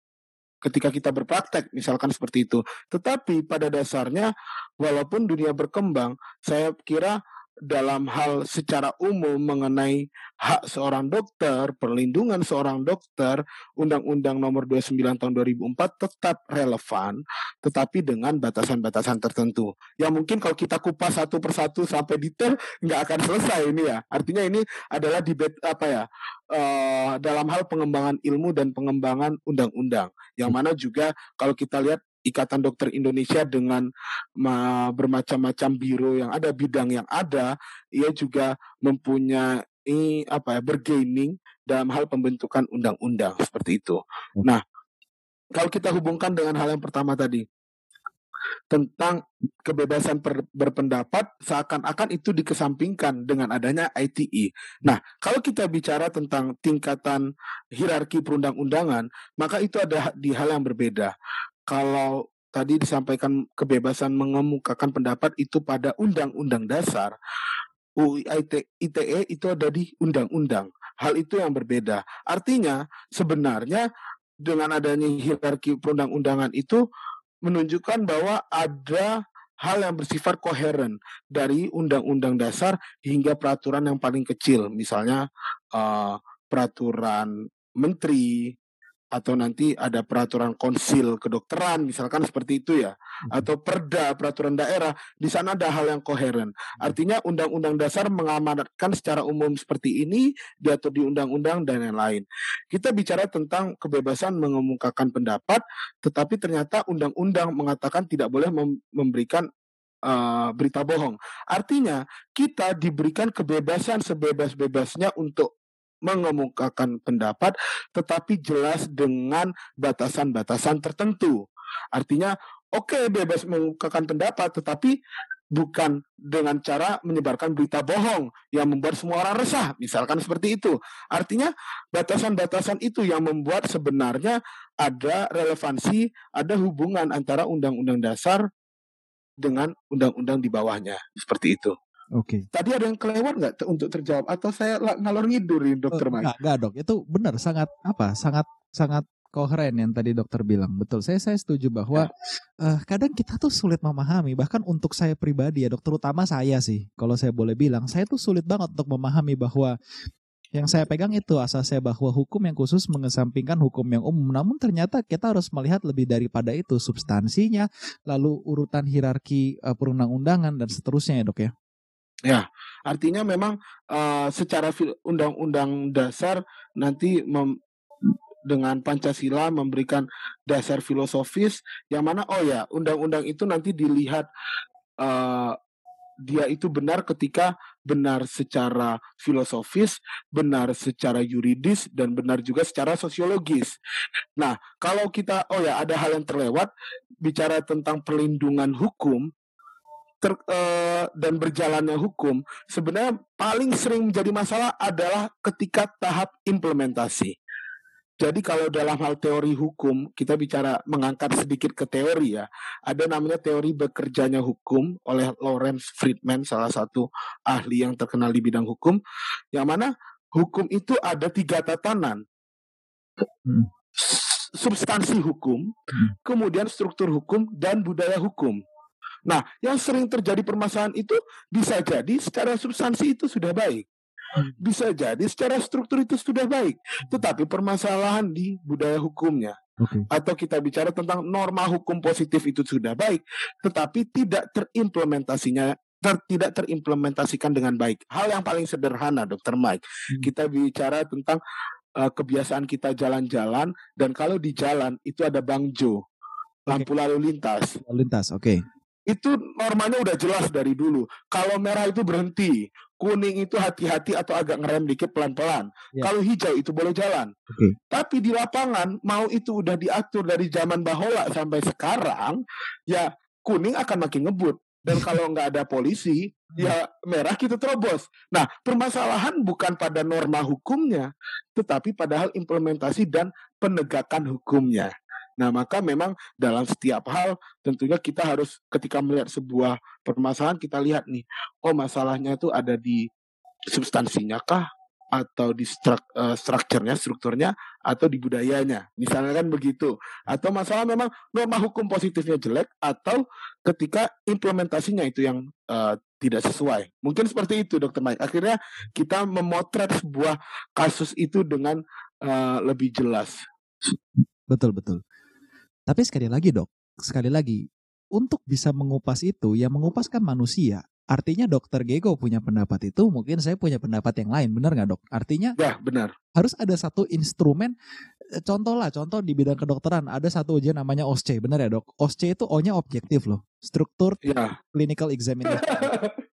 ketika kita berpraktek misalkan seperti itu. Tetapi pada dasarnya walaupun dunia berkembang, saya kira dalam hal secara umum mengenai hak seorang dokter, perlindungan seorang dokter, Undang-Undang Nomor 29 Tahun 2004 tetap relevan, tetapi dengan batasan-batasan tertentu. Ya mungkin kalau kita kupas satu persatu sampai detail nggak akan selesai ini ya. Artinya ini adalah debate apa ya? Uh, dalam hal pengembangan ilmu dan pengembangan undang-undang, yang mana juga kalau kita lihat Ikatan Dokter Indonesia dengan bermacam-macam biro yang ada, bidang yang ada, ia juga mempunyai apa ya, bergaming dalam hal pembentukan undang-undang seperti itu. Hmm. Nah, kalau kita hubungkan dengan hal yang pertama tadi tentang kebebasan per, berpendapat seakan-akan itu dikesampingkan dengan adanya ITE. Nah, kalau kita bicara tentang tingkatan hierarki perundang-undangan, maka itu ada di hal yang berbeda kalau tadi disampaikan kebebasan mengemukakan pendapat itu pada undang-undang dasar, UU ITE itu ada di undang-undang. Hal itu yang berbeda. Artinya sebenarnya dengan adanya hierarki perundang-undangan itu menunjukkan bahwa ada hal yang bersifat koheren dari undang-undang dasar hingga peraturan yang paling kecil, misalnya uh, peraturan menteri atau nanti ada peraturan konsil kedokteran misalkan seperti itu ya hmm. atau perda peraturan daerah di sana ada hal yang koheren hmm. artinya undang-undang dasar mengamanatkan secara umum seperti ini diatur di undang-undang dan lain-lain kita bicara tentang kebebasan mengemukakan pendapat tetapi ternyata undang-undang mengatakan tidak boleh memberikan uh, berita bohong. Artinya kita diberikan kebebasan sebebas-bebasnya untuk mengemukakan pendapat, tetapi jelas dengan batasan-batasan tertentu. Artinya, oke okay, bebas mengemukakan pendapat, tetapi bukan dengan cara menyebarkan berita bohong yang membuat semua orang resah, misalkan seperti itu. Artinya batasan-batasan itu yang membuat sebenarnya ada relevansi, ada hubungan antara undang-undang dasar dengan undang-undang di bawahnya, seperti itu. Oke. Okay. Tadi ada yang kelewat nggak untuk terjawab atau saya ngalor ngidurin dokter oh, Mike? Enggak, dok. Itu benar sangat apa? Sangat sangat koheren yang tadi dokter bilang. Betul. Saya saya setuju bahwa uh, kadang kita tuh sulit memahami. Bahkan untuk saya pribadi ya dok, terutama saya sih. Kalau saya boleh bilang, saya tuh sulit banget untuk memahami bahwa yang saya pegang itu asal saya bahwa hukum yang khusus mengesampingkan hukum yang umum. Namun ternyata kita harus melihat lebih daripada itu substansinya, lalu urutan hierarki uh, perundang-undangan dan seterusnya ya dok ya. Ya, artinya memang uh, secara undang-undang dasar nanti mem dengan Pancasila memberikan dasar filosofis yang mana oh ya undang-undang itu nanti dilihat uh, dia itu benar ketika benar secara filosofis, benar secara yuridis, dan benar juga secara sosiologis. Nah, kalau kita, oh ya, ada hal yang terlewat, bicara tentang perlindungan hukum, ter, uh, dan berjalannya hukum sebenarnya paling sering menjadi masalah adalah ketika tahap implementasi. Jadi kalau dalam hal teori hukum kita bicara mengangkat sedikit ke teori ya, ada namanya teori bekerjanya hukum oleh Lawrence Friedman salah satu ahli yang terkenal di bidang hukum, yang mana hukum itu ada tiga tatanan. Hmm. Substansi hukum, hmm. kemudian struktur hukum dan budaya hukum. Nah, yang sering terjadi permasalahan itu bisa jadi secara substansi itu sudah baik. Hmm. Bisa jadi secara struktur itu sudah baik, tetapi permasalahan di budaya hukumnya. Okay. Atau kita bicara tentang norma hukum positif itu sudah baik, tetapi tidak terimplementasinya ter, tidak terimplementasikan dengan baik. Hal yang paling sederhana, Dokter Mike, hmm. kita bicara tentang uh, kebiasaan kita jalan-jalan dan kalau di jalan itu ada bangjo, lampu okay. lalu lintas. Lalu lintas, oke. Okay itu normanya udah jelas dari dulu. Kalau merah itu berhenti, kuning itu hati-hati atau agak ngerem dikit pelan-pelan. Yeah. Kalau hijau itu boleh jalan. Okay. Tapi di lapangan mau itu udah diatur dari zaman Bahola sampai sekarang, ya kuning akan makin ngebut. Dan kalau nggak ada polisi, ya merah kita terobos. Nah, permasalahan bukan pada norma hukumnya, tetapi padahal implementasi dan penegakan hukumnya. Nah, maka memang dalam setiap hal tentunya kita harus ketika melihat sebuah permasalahan kita lihat nih, oh masalahnya itu ada di substansinya kah atau di struk, uh, strukturnya, strukturnya atau di budayanya. Misalnya kan begitu. Atau masalah memang norma hukum positifnya jelek atau ketika implementasinya itu yang uh, tidak sesuai. Mungkin seperti itu Dokter Mike. Akhirnya kita memotret sebuah kasus itu dengan uh, lebih jelas. Betul betul. Tapi sekali lagi dok, sekali lagi, untuk bisa mengupas itu, yang mengupas kan manusia. Artinya dokter Gego punya pendapat itu, mungkin saya punya pendapat yang lain, benar nggak dok? Artinya ya benar. Harus ada satu instrumen, eh, contoh lah, contoh di bidang kedokteran ada satu ujian namanya OSCE, benar ya dok? OSCE itu O-nya objektif loh, struktur ya. clinical examination.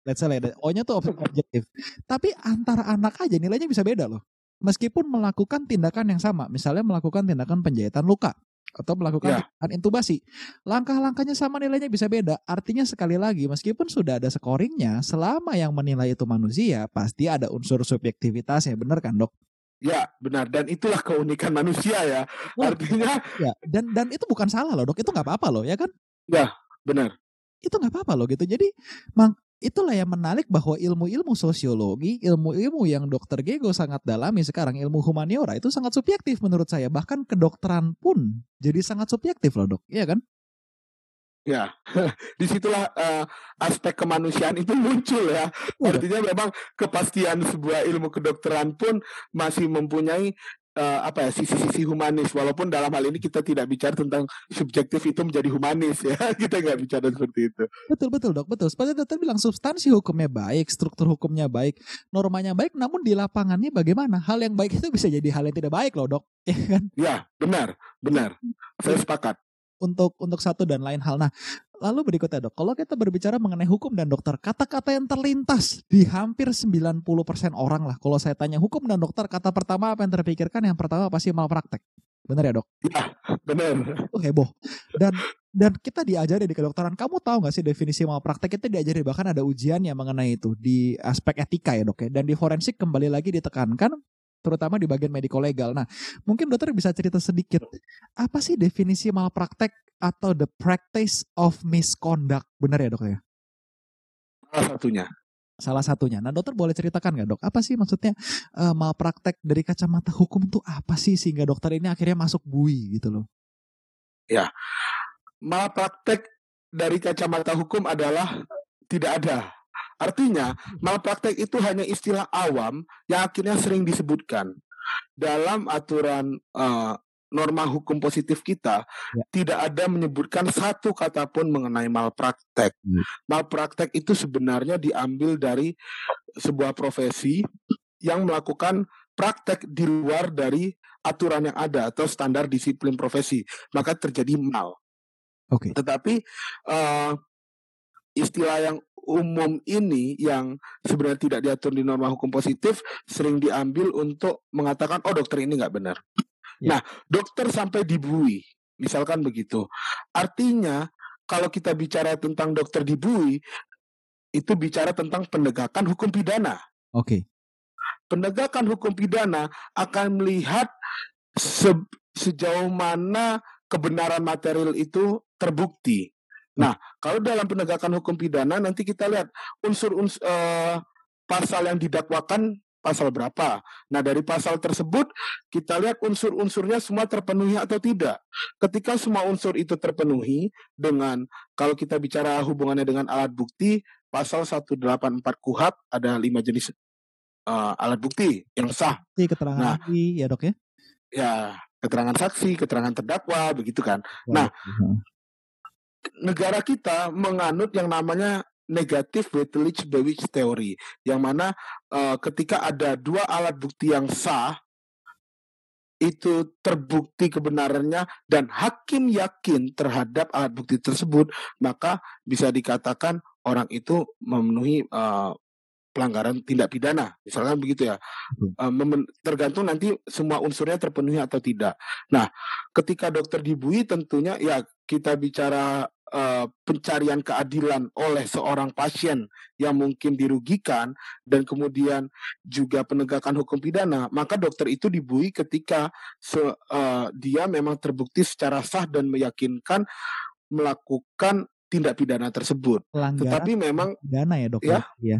Let's say O-nya tuh objektif. Tapi antara anak aja nilainya bisa beda loh. Meskipun melakukan tindakan yang sama, misalnya melakukan tindakan penjahitan luka, atau melakukan ya. intubasi. Langkah-langkahnya sama nilainya bisa beda. Artinya sekali lagi meskipun sudah ada scoringnya, selama yang menilai itu manusia, pasti ada unsur subjektivitasnya, benar kan dok? Ya benar dan itulah keunikan manusia ya. Wah, Artinya ya dan dan itu bukan salah loh dok, itu nggak apa-apa loh ya kan? Ya benar. Itu nggak apa-apa loh gitu. Jadi mang, itulah yang menarik bahwa ilmu-ilmu sosiologi, ilmu-ilmu yang dokter Gego sangat dalami sekarang, ilmu humaniora itu sangat subjektif menurut saya. Bahkan kedokteran pun jadi sangat subjektif loh dok, iya kan? Ya, di situlah uh, aspek kemanusiaan itu muncul ya. Iya. Artinya memang kepastian sebuah ilmu kedokteran pun masih mempunyai uh, apa ya sisi-sisi humanis. Walaupun dalam hal ini kita tidak bicara tentang subjektif itu menjadi humanis ya. Kita nggak bicara seperti itu. Betul betul dok. Betul. Seperti dokter bilang substansi hukumnya baik struktur hukumnya baik normanya baik namun di lapangannya bagaimana? Hal yang baik itu bisa jadi hal yang tidak baik loh dok. Ya kan? Ya benar. Benar. Saya sepakat untuk untuk satu dan lain hal. Nah, lalu berikutnya dok, kalau kita berbicara mengenai hukum dan dokter, kata-kata yang terlintas di hampir 90% orang lah. Kalau saya tanya hukum dan dokter, kata pertama apa yang terpikirkan? Yang pertama pasti malpraktek. Benar ya dok? Ya, benar. Itu heboh. Dan dan kita diajari di kedokteran, kamu tahu nggak sih definisi malpraktek itu diajari bahkan ada ujian yang mengenai itu di aspek etika ya dok ya. Dan di forensik kembali lagi ditekankan terutama di bagian medico legal. Nah, mungkin dokter bisa cerita sedikit apa sih definisi malpraktek atau the practice of misconduct? Benar ya dok ya? Salah satunya. Salah satunya. Nah dokter boleh ceritakan nggak dok? Apa sih maksudnya uh, malpraktek dari kacamata hukum tuh apa sih sehingga dokter ini akhirnya masuk bui gitu loh? Ya, malpraktek dari kacamata hukum adalah tidak ada Artinya, malpraktek itu hanya istilah awam yang akhirnya sering disebutkan. Dalam aturan uh, norma hukum positif kita ya. tidak ada menyebutkan satu kata pun mengenai malpraktek. Hmm. Malpraktek itu sebenarnya diambil dari sebuah profesi yang melakukan praktek di luar dari aturan yang ada atau standar disiplin profesi, maka terjadi mal. Oke. Okay. Tetapi uh, istilah yang umum ini yang sebenarnya tidak diatur di norma hukum positif sering diambil untuk mengatakan oh dokter ini nggak benar. Ya. Nah dokter sampai dibui, misalkan begitu. Artinya kalau kita bicara tentang dokter dibui itu bicara tentang penegakan hukum pidana. Oke. Okay. Penegakan hukum pidana akan melihat se sejauh mana kebenaran material itu terbukti. Nah, kalau dalam penegakan hukum pidana nanti kita lihat unsur-unsur uh, pasal yang didakwakan pasal berapa. Nah, dari pasal tersebut kita lihat unsur-unsurnya semua terpenuhi atau tidak. Ketika semua unsur itu terpenuhi dengan kalau kita bicara hubungannya dengan alat bukti, pasal 184 KUHAP ada lima jenis uh, alat bukti yang sah. Keterangan nah, ya, Dok ya? Ya, keterangan saksi, keterangan terdakwa, begitu kan. Nah, negara kita menganut yang namanya negatif weightage Bewitch theory yang mana uh, ketika ada dua alat bukti yang sah itu terbukti kebenarannya dan hakim yakin terhadap alat bukti tersebut maka bisa dikatakan orang itu memenuhi uh, pelanggaran tindak pidana misalkan begitu ya uh, tergantung nanti semua unsurnya terpenuhi atau tidak nah ketika dokter dibui tentunya ya kita bicara uh, pencarian keadilan oleh seorang pasien yang mungkin dirugikan dan kemudian juga penegakan hukum pidana, maka dokter itu dibui ketika se, uh, dia memang terbukti secara sah dan meyakinkan melakukan tindak pidana tersebut. Pelanggaran Tetapi memang pidana ya dok ya? ya.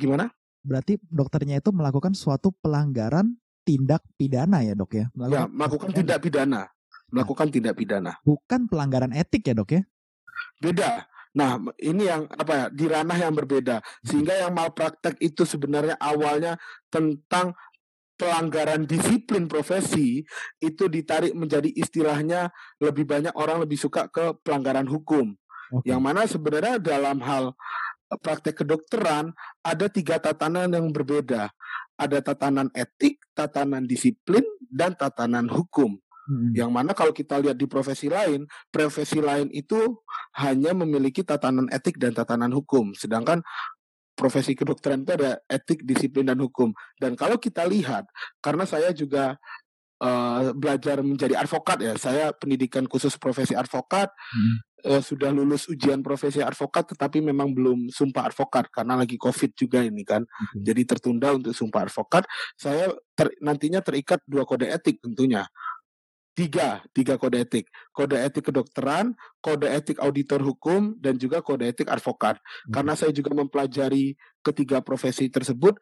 Gimana? Berarti dokternya itu melakukan suatu pelanggaran tindak pidana ya dok ya? Melakukan ya, melakukan tindak pidana melakukan tindak pidana. Bukan pelanggaran etik ya dok ya? Beda. Nah, ini yang apa ya, di ranah yang berbeda. Sehingga yang malpraktek itu sebenarnya awalnya tentang pelanggaran disiplin profesi itu ditarik menjadi istilahnya lebih banyak orang lebih suka ke pelanggaran hukum. Okay. Yang mana sebenarnya dalam hal praktek kedokteran ada tiga tatanan yang berbeda. Ada tatanan etik, tatanan disiplin, dan tatanan hukum. Hmm. Yang mana kalau kita lihat di profesi lain, profesi lain itu hanya memiliki tatanan etik dan tatanan hukum, sedangkan profesi kedokteran itu ada etik, disiplin dan hukum. Dan kalau kita lihat, karena saya juga uh, belajar menjadi advokat ya, saya pendidikan khusus profesi advokat, hmm. Uh, sudah lulus ujian profesi advokat, tetapi memang belum sumpah advokat karena lagi covid juga ini kan, hmm. jadi tertunda untuk sumpah advokat. Saya ter, nantinya terikat dua kode etik tentunya tiga, tiga kode etik. Kode etik kedokteran, kode etik auditor hukum, dan juga kode etik advokat. Hmm. Karena saya juga mempelajari ketiga profesi tersebut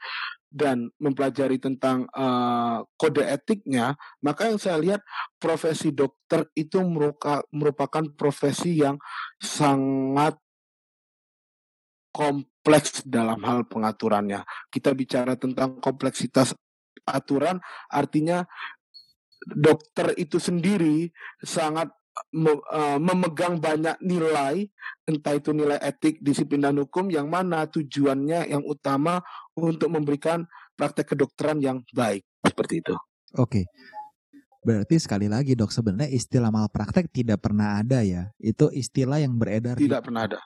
dan mempelajari tentang uh, kode etiknya, maka yang saya lihat profesi dokter itu merupakan profesi yang sangat kompleks dalam hal pengaturannya. Kita bicara tentang kompleksitas aturan, artinya dokter itu sendiri sangat uh, memegang banyak nilai, entah itu nilai etik, disiplin dan hukum, yang mana tujuannya yang utama untuk memberikan praktek kedokteran yang baik seperti itu. Oke. Berarti sekali lagi dok sebenarnya istilah malpraktek tidak pernah ada ya. Itu istilah yang beredar. Tidak di, pernah ada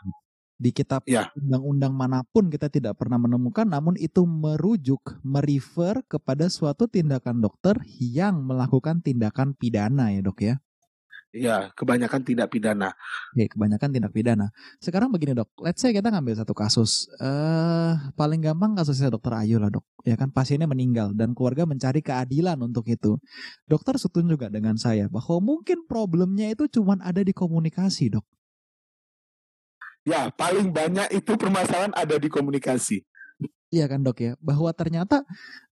di kitab ya. undang-undang mana pun kita tidak pernah menemukan namun itu merujuk merefer kepada suatu tindakan dokter yang melakukan tindakan pidana ya dok ya Ya, kebanyakan tindak pidana. Oke, kebanyakan tindak pidana. Sekarang begini dok, let's say kita ngambil satu kasus. uh, paling gampang kasusnya dokter Ayu lah dok. Ya kan pasiennya meninggal dan keluarga mencari keadilan untuk itu. Dokter setuju juga dengan saya bahwa mungkin problemnya itu cuma ada di komunikasi dok. Ya, paling banyak itu permasalahan ada di komunikasi. Iya kan dok ya, bahwa ternyata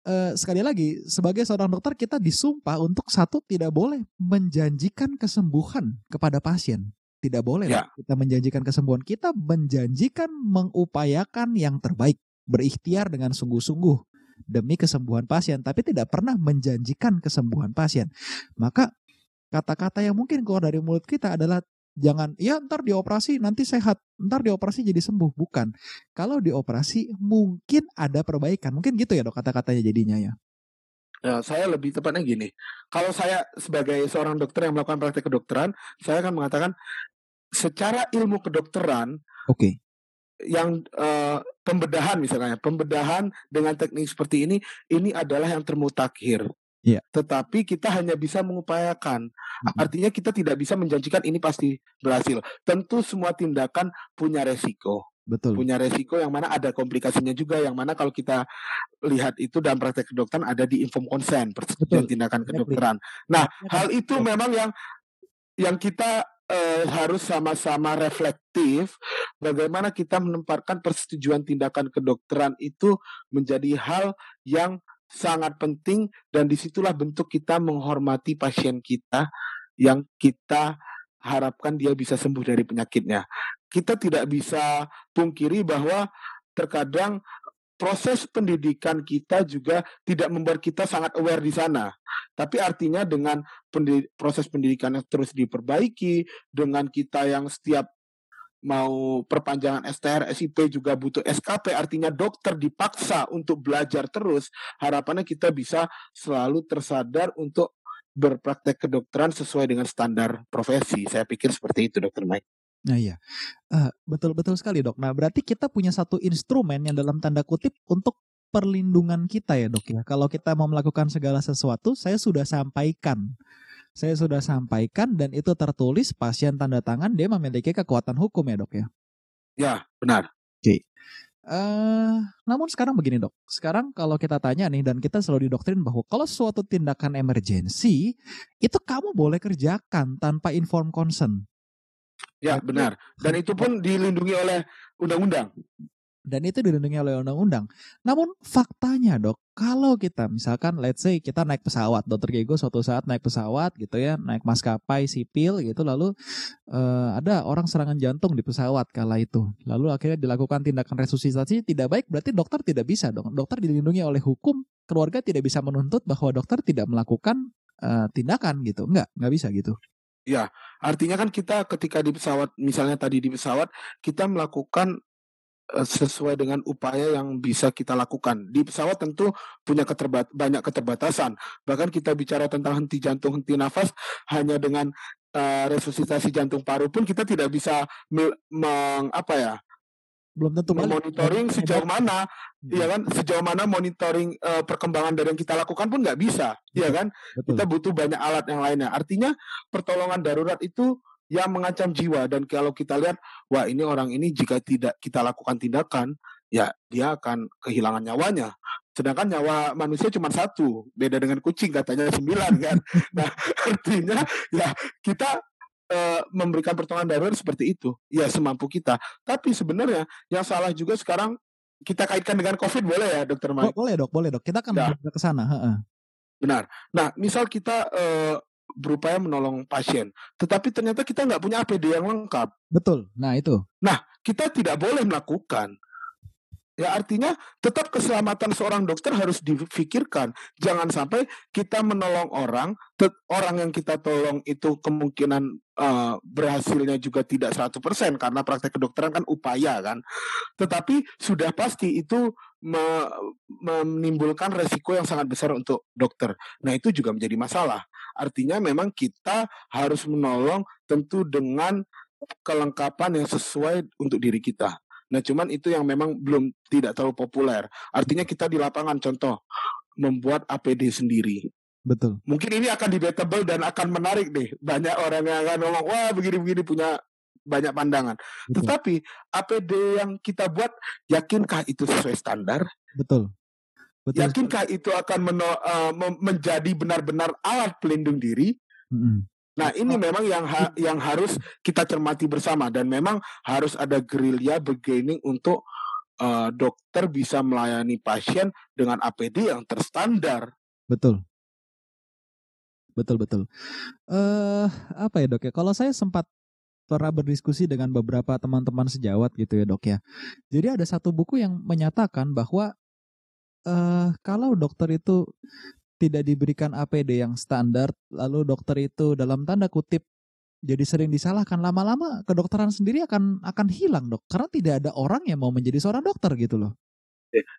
eh, sekali lagi sebagai seorang dokter kita disumpah untuk satu tidak boleh menjanjikan kesembuhan kepada pasien. Tidak boleh ya. kita menjanjikan kesembuhan. Kita menjanjikan mengupayakan yang terbaik, berikhtiar dengan sungguh-sungguh demi kesembuhan pasien, tapi tidak pernah menjanjikan kesembuhan pasien. Maka kata-kata yang mungkin keluar dari mulut kita adalah jangan ya ntar dioperasi nanti sehat ntar dioperasi jadi sembuh bukan kalau dioperasi mungkin ada perbaikan mungkin gitu ya dok kata-katanya jadinya ya Ya, saya lebih tepatnya gini. Kalau saya sebagai seorang dokter yang melakukan praktek kedokteran, saya akan mengatakan secara ilmu kedokteran, oke. Okay. Yang uh, pembedahan misalnya, pembedahan dengan teknik seperti ini, ini adalah yang termutakhir. Yeah. Tetapi kita hanya bisa mengupayakan. Mm-hmm. Artinya kita tidak bisa menjanjikan ini pasti berhasil. Tentu semua tindakan punya resiko. Betul. Punya resiko yang mana ada komplikasinya juga yang mana kalau kita lihat itu dalam praktek kedokteran ada di inform consent persetujuan tindakan kedokteran. Nah, hal itu memang yang yang kita uh, harus sama-sama reflektif bagaimana kita menempatkan persetujuan tindakan kedokteran itu menjadi hal yang sangat penting dan di situlah bentuk kita menghormati pasien kita yang kita harapkan dia bisa sembuh dari penyakitnya. Kita tidak bisa pungkiri bahwa terkadang proses pendidikan kita juga tidak membuat kita sangat aware di sana. Tapi artinya dengan proses pendidikan yang terus diperbaiki, dengan kita yang setiap mau perpanjangan STR, SIP juga butuh SKP, artinya dokter dipaksa untuk belajar terus. Harapannya kita bisa selalu tersadar untuk berpraktek kedokteran sesuai dengan standar profesi. Saya pikir seperti itu, Dokter Mike. Nah iya, uh, betul betul sekali dok. Nah berarti kita punya satu instrumen yang dalam tanda kutip untuk perlindungan kita ya dok ya. Kalau kita mau melakukan segala sesuatu, saya sudah sampaikan saya sudah sampaikan dan itu tertulis pasien tanda tangan dia memiliki kekuatan hukum ya dok ya. Ya benar. Oke. Okay. Uh, eh, namun sekarang begini dok, sekarang kalau kita tanya nih dan kita selalu didoktrin bahwa kalau suatu tindakan emergensi itu kamu boleh kerjakan tanpa inform consent. Ya benar, dan itu pun dilindungi oleh undang-undang dan itu dilindungi oleh undang-undang. Namun faktanya dok, kalau kita misalkan let's say kita naik pesawat, dokter Gego suatu saat naik pesawat gitu ya, naik maskapai sipil gitu, lalu uh, ada orang serangan jantung di pesawat kala itu, lalu akhirnya dilakukan tindakan resusitasi tidak baik, berarti dokter tidak bisa dong, dokter dilindungi oleh hukum, keluarga tidak bisa menuntut bahwa dokter tidak melakukan uh, tindakan gitu, enggak, enggak bisa gitu. Ya, artinya kan kita ketika di pesawat, misalnya tadi di pesawat, kita melakukan sesuai dengan upaya yang bisa kita lakukan. Di pesawat tentu punya keterbat banyak keterbatasan. Bahkan kita bicara tentang henti jantung, henti nafas hanya dengan uh, resusitasi jantung paru pun kita tidak bisa meng, apa ya? belum tentu monitoring sejauh mana hmm. ya kan sejauh mana monitoring uh, perkembangan dari yang kita lakukan pun nggak bisa ya kan Betul. kita butuh banyak alat yang lainnya artinya pertolongan darurat itu yang mengancam jiwa dan kalau kita lihat wah ini orang ini jika tidak kita lakukan tindakan ya dia akan kehilangan nyawanya. Sedangkan nyawa manusia cuma satu, beda dengan kucing katanya sembilan kan. Nah artinya ya kita uh, memberikan pertolongan darurat seperti itu, ya semampu kita. Tapi sebenarnya yang salah juga sekarang kita kaitkan dengan COVID boleh ya, Dokter Mike? boleh dok, boleh dok. Kita akan ya. ke sana. Benar. Nah, misal kita uh, berupaya menolong pasien, tetapi ternyata kita nggak punya APD yang lengkap. Betul. Nah itu. Nah, kita tidak boleh melakukan Ya artinya tetap keselamatan seorang dokter harus difikirkan. Jangan sampai kita menolong orang, orang yang kita tolong itu kemungkinan uh, berhasilnya juga tidak 100% karena praktek kedokteran kan upaya kan. Tetapi sudah pasti itu me menimbulkan resiko yang sangat besar untuk dokter. Nah, itu juga menjadi masalah. Artinya memang kita harus menolong tentu dengan kelengkapan yang sesuai untuk diri kita. Nah, cuman itu yang memang belum tidak terlalu populer. Artinya kita di lapangan contoh membuat APD sendiri. Betul. Mungkin ini akan debatable dan akan menarik deh. Banyak orang yang akan ngomong, wah begini-begini punya banyak pandangan. Betul. Tetapi APD yang kita buat, yakinkah itu sesuai standar? Betul. Betul. Yakinkah itu akan meno, uh, menjadi benar-benar alat pelindung diri? Mm -hmm. Nah, ini memang yang ha yang harus kita cermati bersama dan memang harus ada gerilya bargaining untuk uh, dokter bisa melayani pasien dengan APD yang terstandar. Betul. Betul betul. uh, apa ya, Dok ya? Kalau saya sempat pernah berdiskusi dengan beberapa teman-teman sejawat gitu ya, Dok ya. Jadi ada satu buku yang menyatakan bahwa uh, kalau dokter itu tidak diberikan APD yang standar, lalu dokter itu dalam tanda kutip jadi sering disalahkan lama-lama kedokteran sendiri akan akan hilang dok karena tidak ada orang yang mau menjadi seorang dokter gitu loh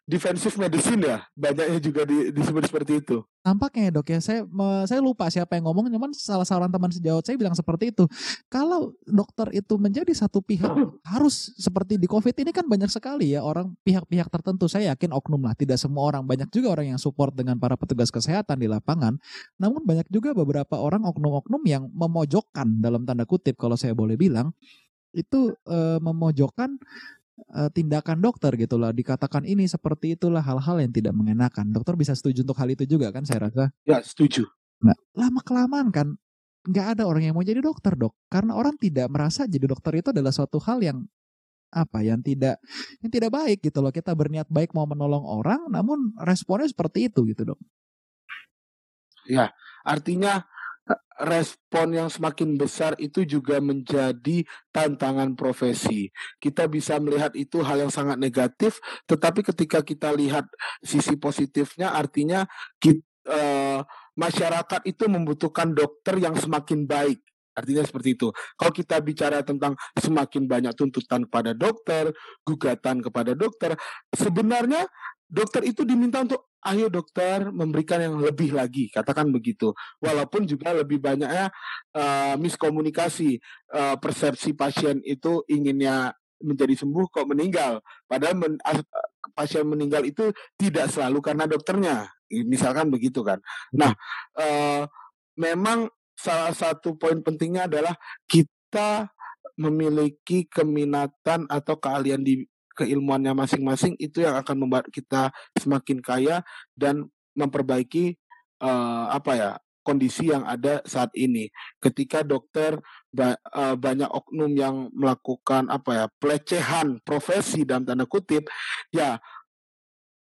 defensive medicine ya banyaknya juga di, disebut seperti itu Tampaknya ya dok ya, saya saya lupa siapa yang ngomong, cuman salah seorang teman sejawat saya bilang seperti itu. Kalau dokter itu menjadi satu pihak harus seperti di COVID ini kan banyak sekali ya orang pihak-pihak tertentu. Saya yakin oknum lah, tidak semua orang. Banyak juga orang yang support dengan para petugas kesehatan di lapangan. Namun banyak juga beberapa orang oknum-oknum yang memojokkan dalam tanda kutip kalau saya boleh bilang itu e, memojokkan uh, tindakan dokter gitu lah dikatakan ini seperti itulah hal-hal yang tidak mengenakan. Dokter bisa setuju untuk hal itu juga kan saya rasa? Ya setuju. Nah lama kelamaan kan nggak ada orang yang mau jadi dokter dok. Karena orang tidak merasa jadi dokter itu adalah suatu hal yang apa yang tidak yang tidak baik gitu loh. Kita berniat baik mau menolong orang namun responnya seperti itu gitu dok. Ya artinya respon yang semakin besar itu juga menjadi tantangan profesi. Kita bisa melihat itu hal yang sangat negatif, tetapi ketika kita lihat sisi positifnya, artinya kita, uh, eh, masyarakat itu membutuhkan dokter yang semakin baik. Artinya seperti itu. Kalau kita bicara tentang semakin banyak tuntutan kepada dokter, gugatan kepada dokter, sebenarnya dokter itu diminta untuk ayo dokter memberikan yang lebih lagi katakan begitu. Walaupun juga lebih banyaknya uh, miskomunikasi uh, persepsi pasien itu inginnya menjadi sembuh kok meninggal. Padahal men, uh, pasien meninggal itu tidak selalu karena dokternya. Misalkan begitu kan. Nah uh, memang salah satu poin pentingnya adalah kita memiliki keminatan atau keahlian di keilmuannya masing-masing itu yang akan membuat kita semakin kaya dan memperbaiki uh, apa ya kondisi yang ada saat ini. Ketika dokter ba uh, banyak oknum yang melakukan apa ya pelecehan profesi dalam tanda kutip, ya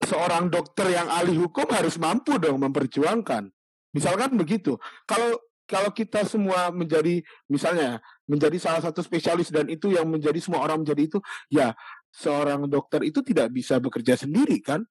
seorang dokter yang ahli hukum harus mampu dong memperjuangkan. Misalkan begitu. Kalau kalau kita semua menjadi misalnya menjadi salah satu spesialis dan itu yang menjadi semua orang menjadi itu ya seorang dokter itu tidak bisa bekerja sendiri kan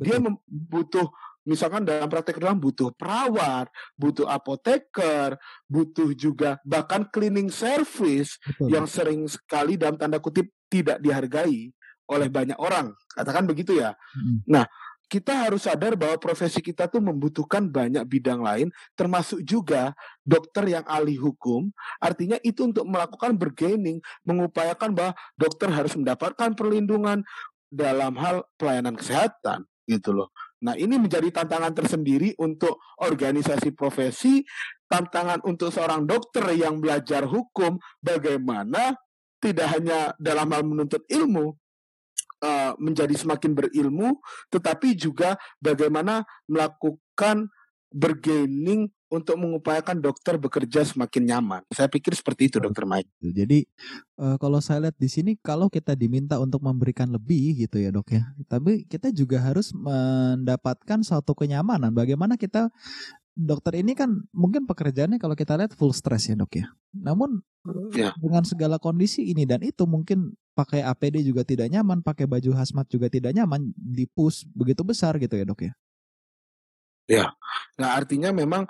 dia butuh misalkan dalam praktek dalam butuh perawat, butuh apoteker, butuh juga bahkan cleaning service Betul. yang sering sekali dalam tanda kutip tidak dihargai oleh banyak orang. Katakan begitu ya. Hmm. Nah, kita harus sadar bahwa profesi kita tuh membutuhkan banyak bidang lain, termasuk juga dokter yang ahli hukum. Artinya itu untuk melakukan bargaining, mengupayakan bahwa dokter harus mendapatkan perlindungan dalam hal pelayanan kesehatan, gitu loh. Nah, ini menjadi tantangan tersendiri untuk organisasi profesi, tantangan untuk seorang dokter yang belajar hukum, bagaimana tidak hanya dalam hal menuntut ilmu, uh, menjadi semakin berilmu, tetapi juga bagaimana melakukan bergaining untuk mengupayakan dokter bekerja semakin nyaman. Saya pikir seperti itu, Dokter Mike. Jadi uh, kalau saya lihat di sini, kalau kita diminta untuk memberikan lebih gitu ya dok ya, tapi kita juga harus mendapatkan suatu kenyamanan. Bagaimana kita dokter ini kan mungkin pekerjaannya kalau kita lihat full stress ya dok ya. Namun ya. dengan segala kondisi ini dan itu mungkin pakai APD juga tidak nyaman, pakai baju hazmat juga tidak nyaman, di push begitu besar gitu ya dok ya. Ya, nah artinya memang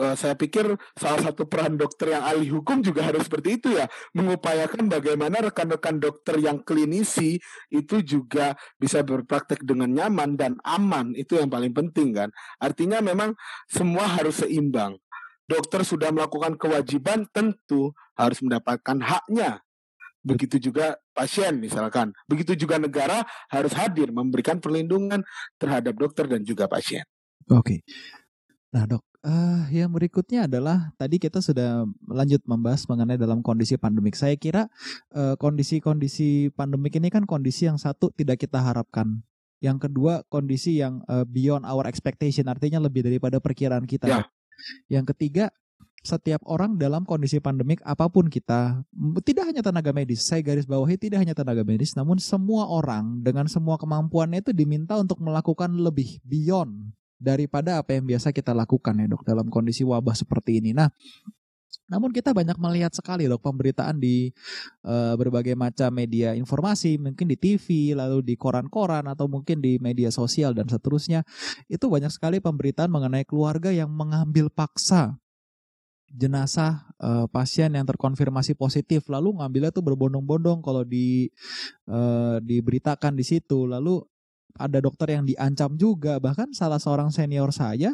uh, saya pikir salah satu peran dokter yang ahli hukum juga harus seperti itu ya, mengupayakan bagaimana rekan-rekan dokter yang klinisi itu juga bisa berpraktek dengan nyaman dan aman, itu yang paling penting kan. Artinya memang semua harus seimbang. Dokter sudah melakukan kewajiban, tentu harus mendapatkan haknya. Begitu juga pasien misalkan. Begitu juga negara harus hadir memberikan perlindungan terhadap dokter dan juga pasien. Oke. Nah, Dok, uh, yang berikutnya adalah tadi kita sudah lanjut membahas mengenai dalam kondisi pandemik. Saya kira uh, kondisi-kondisi pandemik ini kan kondisi yang satu tidak kita harapkan. Yang kedua, kondisi yang uh, beyond our expectation, artinya lebih daripada perkiraan kita. Ya. Yang ketiga, setiap orang dalam kondisi pandemik apa pun kita, tidak hanya tenaga medis, saya garis bawahi tidak hanya tenaga medis, namun semua orang dengan semua kemampuannya itu diminta untuk melakukan lebih beyond daripada apa yang biasa kita lakukan ya dok dalam kondisi wabah seperti ini. Nah, namun kita banyak melihat sekali dok pemberitaan di uh, berbagai macam media informasi, mungkin di TV, lalu di koran-koran atau mungkin di media sosial dan seterusnya. Itu banyak sekali pemberitaan mengenai keluarga yang mengambil paksa jenazah uh, pasien yang terkonfirmasi positif lalu ngambilnya tuh berbondong-bondong kalau di uh, diberitakan di situ lalu ada dokter yang diancam juga. Bahkan salah seorang senior saya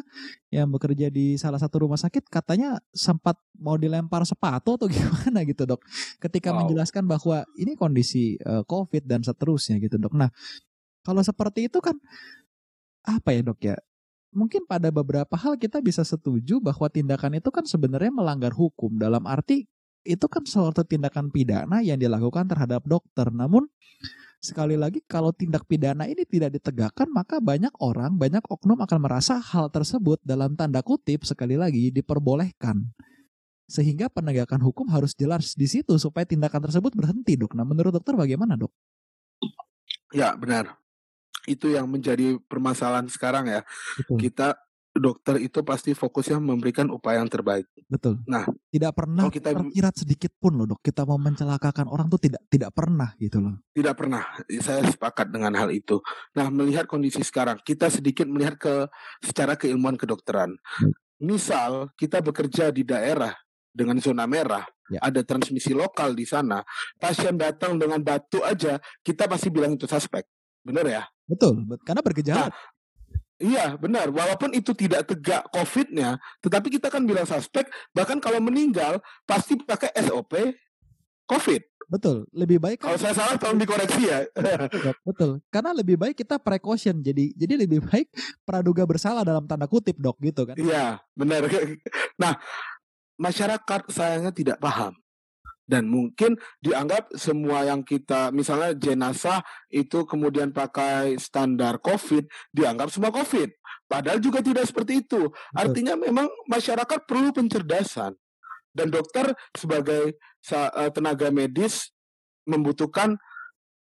yang bekerja di salah satu rumah sakit katanya sempat mau dilempar sepatu atau gimana gitu dok. Ketika wow. menjelaskan bahwa ini kondisi uh, covid dan seterusnya gitu dok. Nah kalau seperti itu kan apa ya dok ya? Mungkin pada beberapa hal kita bisa setuju bahwa tindakan itu kan sebenarnya melanggar hukum. Dalam arti itu kan suatu tindakan pidana yang dilakukan terhadap dokter namun sekali lagi kalau tindak pidana ini tidak ditegakkan maka banyak orang, banyak oknum akan merasa hal tersebut dalam tanda kutip sekali lagi diperbolehkan. Sehingga penegakan hukum harus jelas di situ supaya tindakan tersebut berhenti, Dok. Nah, menurut dokter bagaimana, Dok? Ya, benar. Itu yang menjadi permasalahan sekarang ya. Betul. Kita dokter itu pasti fokusnya memberikan upaya yang terbaik. Betul. Nah, tidak pernah kita terkira sedikit pun loh dok kita mau mencelakakan orang tuh tidak tidak pernah gitu loh. Tidak pernah. Saya sepakat dengan hal itu. Nah, melihat kondisi sekarang, kita sedikit melihat ke secara keilmuan kedokteran. Misal kita bekerja di daerah dengan zona merah, ya. ada transmisi lokal di sana, pasien datang dengan batuk aja, kita pasti bilang itu suspek. Benar ya? Betul, karena bergejala. Nah, Iya, benar. Walaupun itu tidak tegak COVID-nya, tetapi kita kan bilang suspek, bahkan kalau meninggal pasti pakai SOP COVID. Betul, lebih baik kalau saya salah tolong dikoreksi ya. Betul, karena lebih baik kita precaution. Jadi jadi lebih baik praduga bersalah dalam tanda kutip, Dok, gitu kan. Iya, benar. Nah, masyarakat sayangnya tidak paham dan mungkin dianggap semua yang kita misalnya jenazah itu kemudian pakai standar COVID dianggap semua COVID. Padahal juga tidak seperti itu. Artinya memang masyarakat perlu pencerdasan. Dan dokter sebagai eh, tenaga medis membutuhkan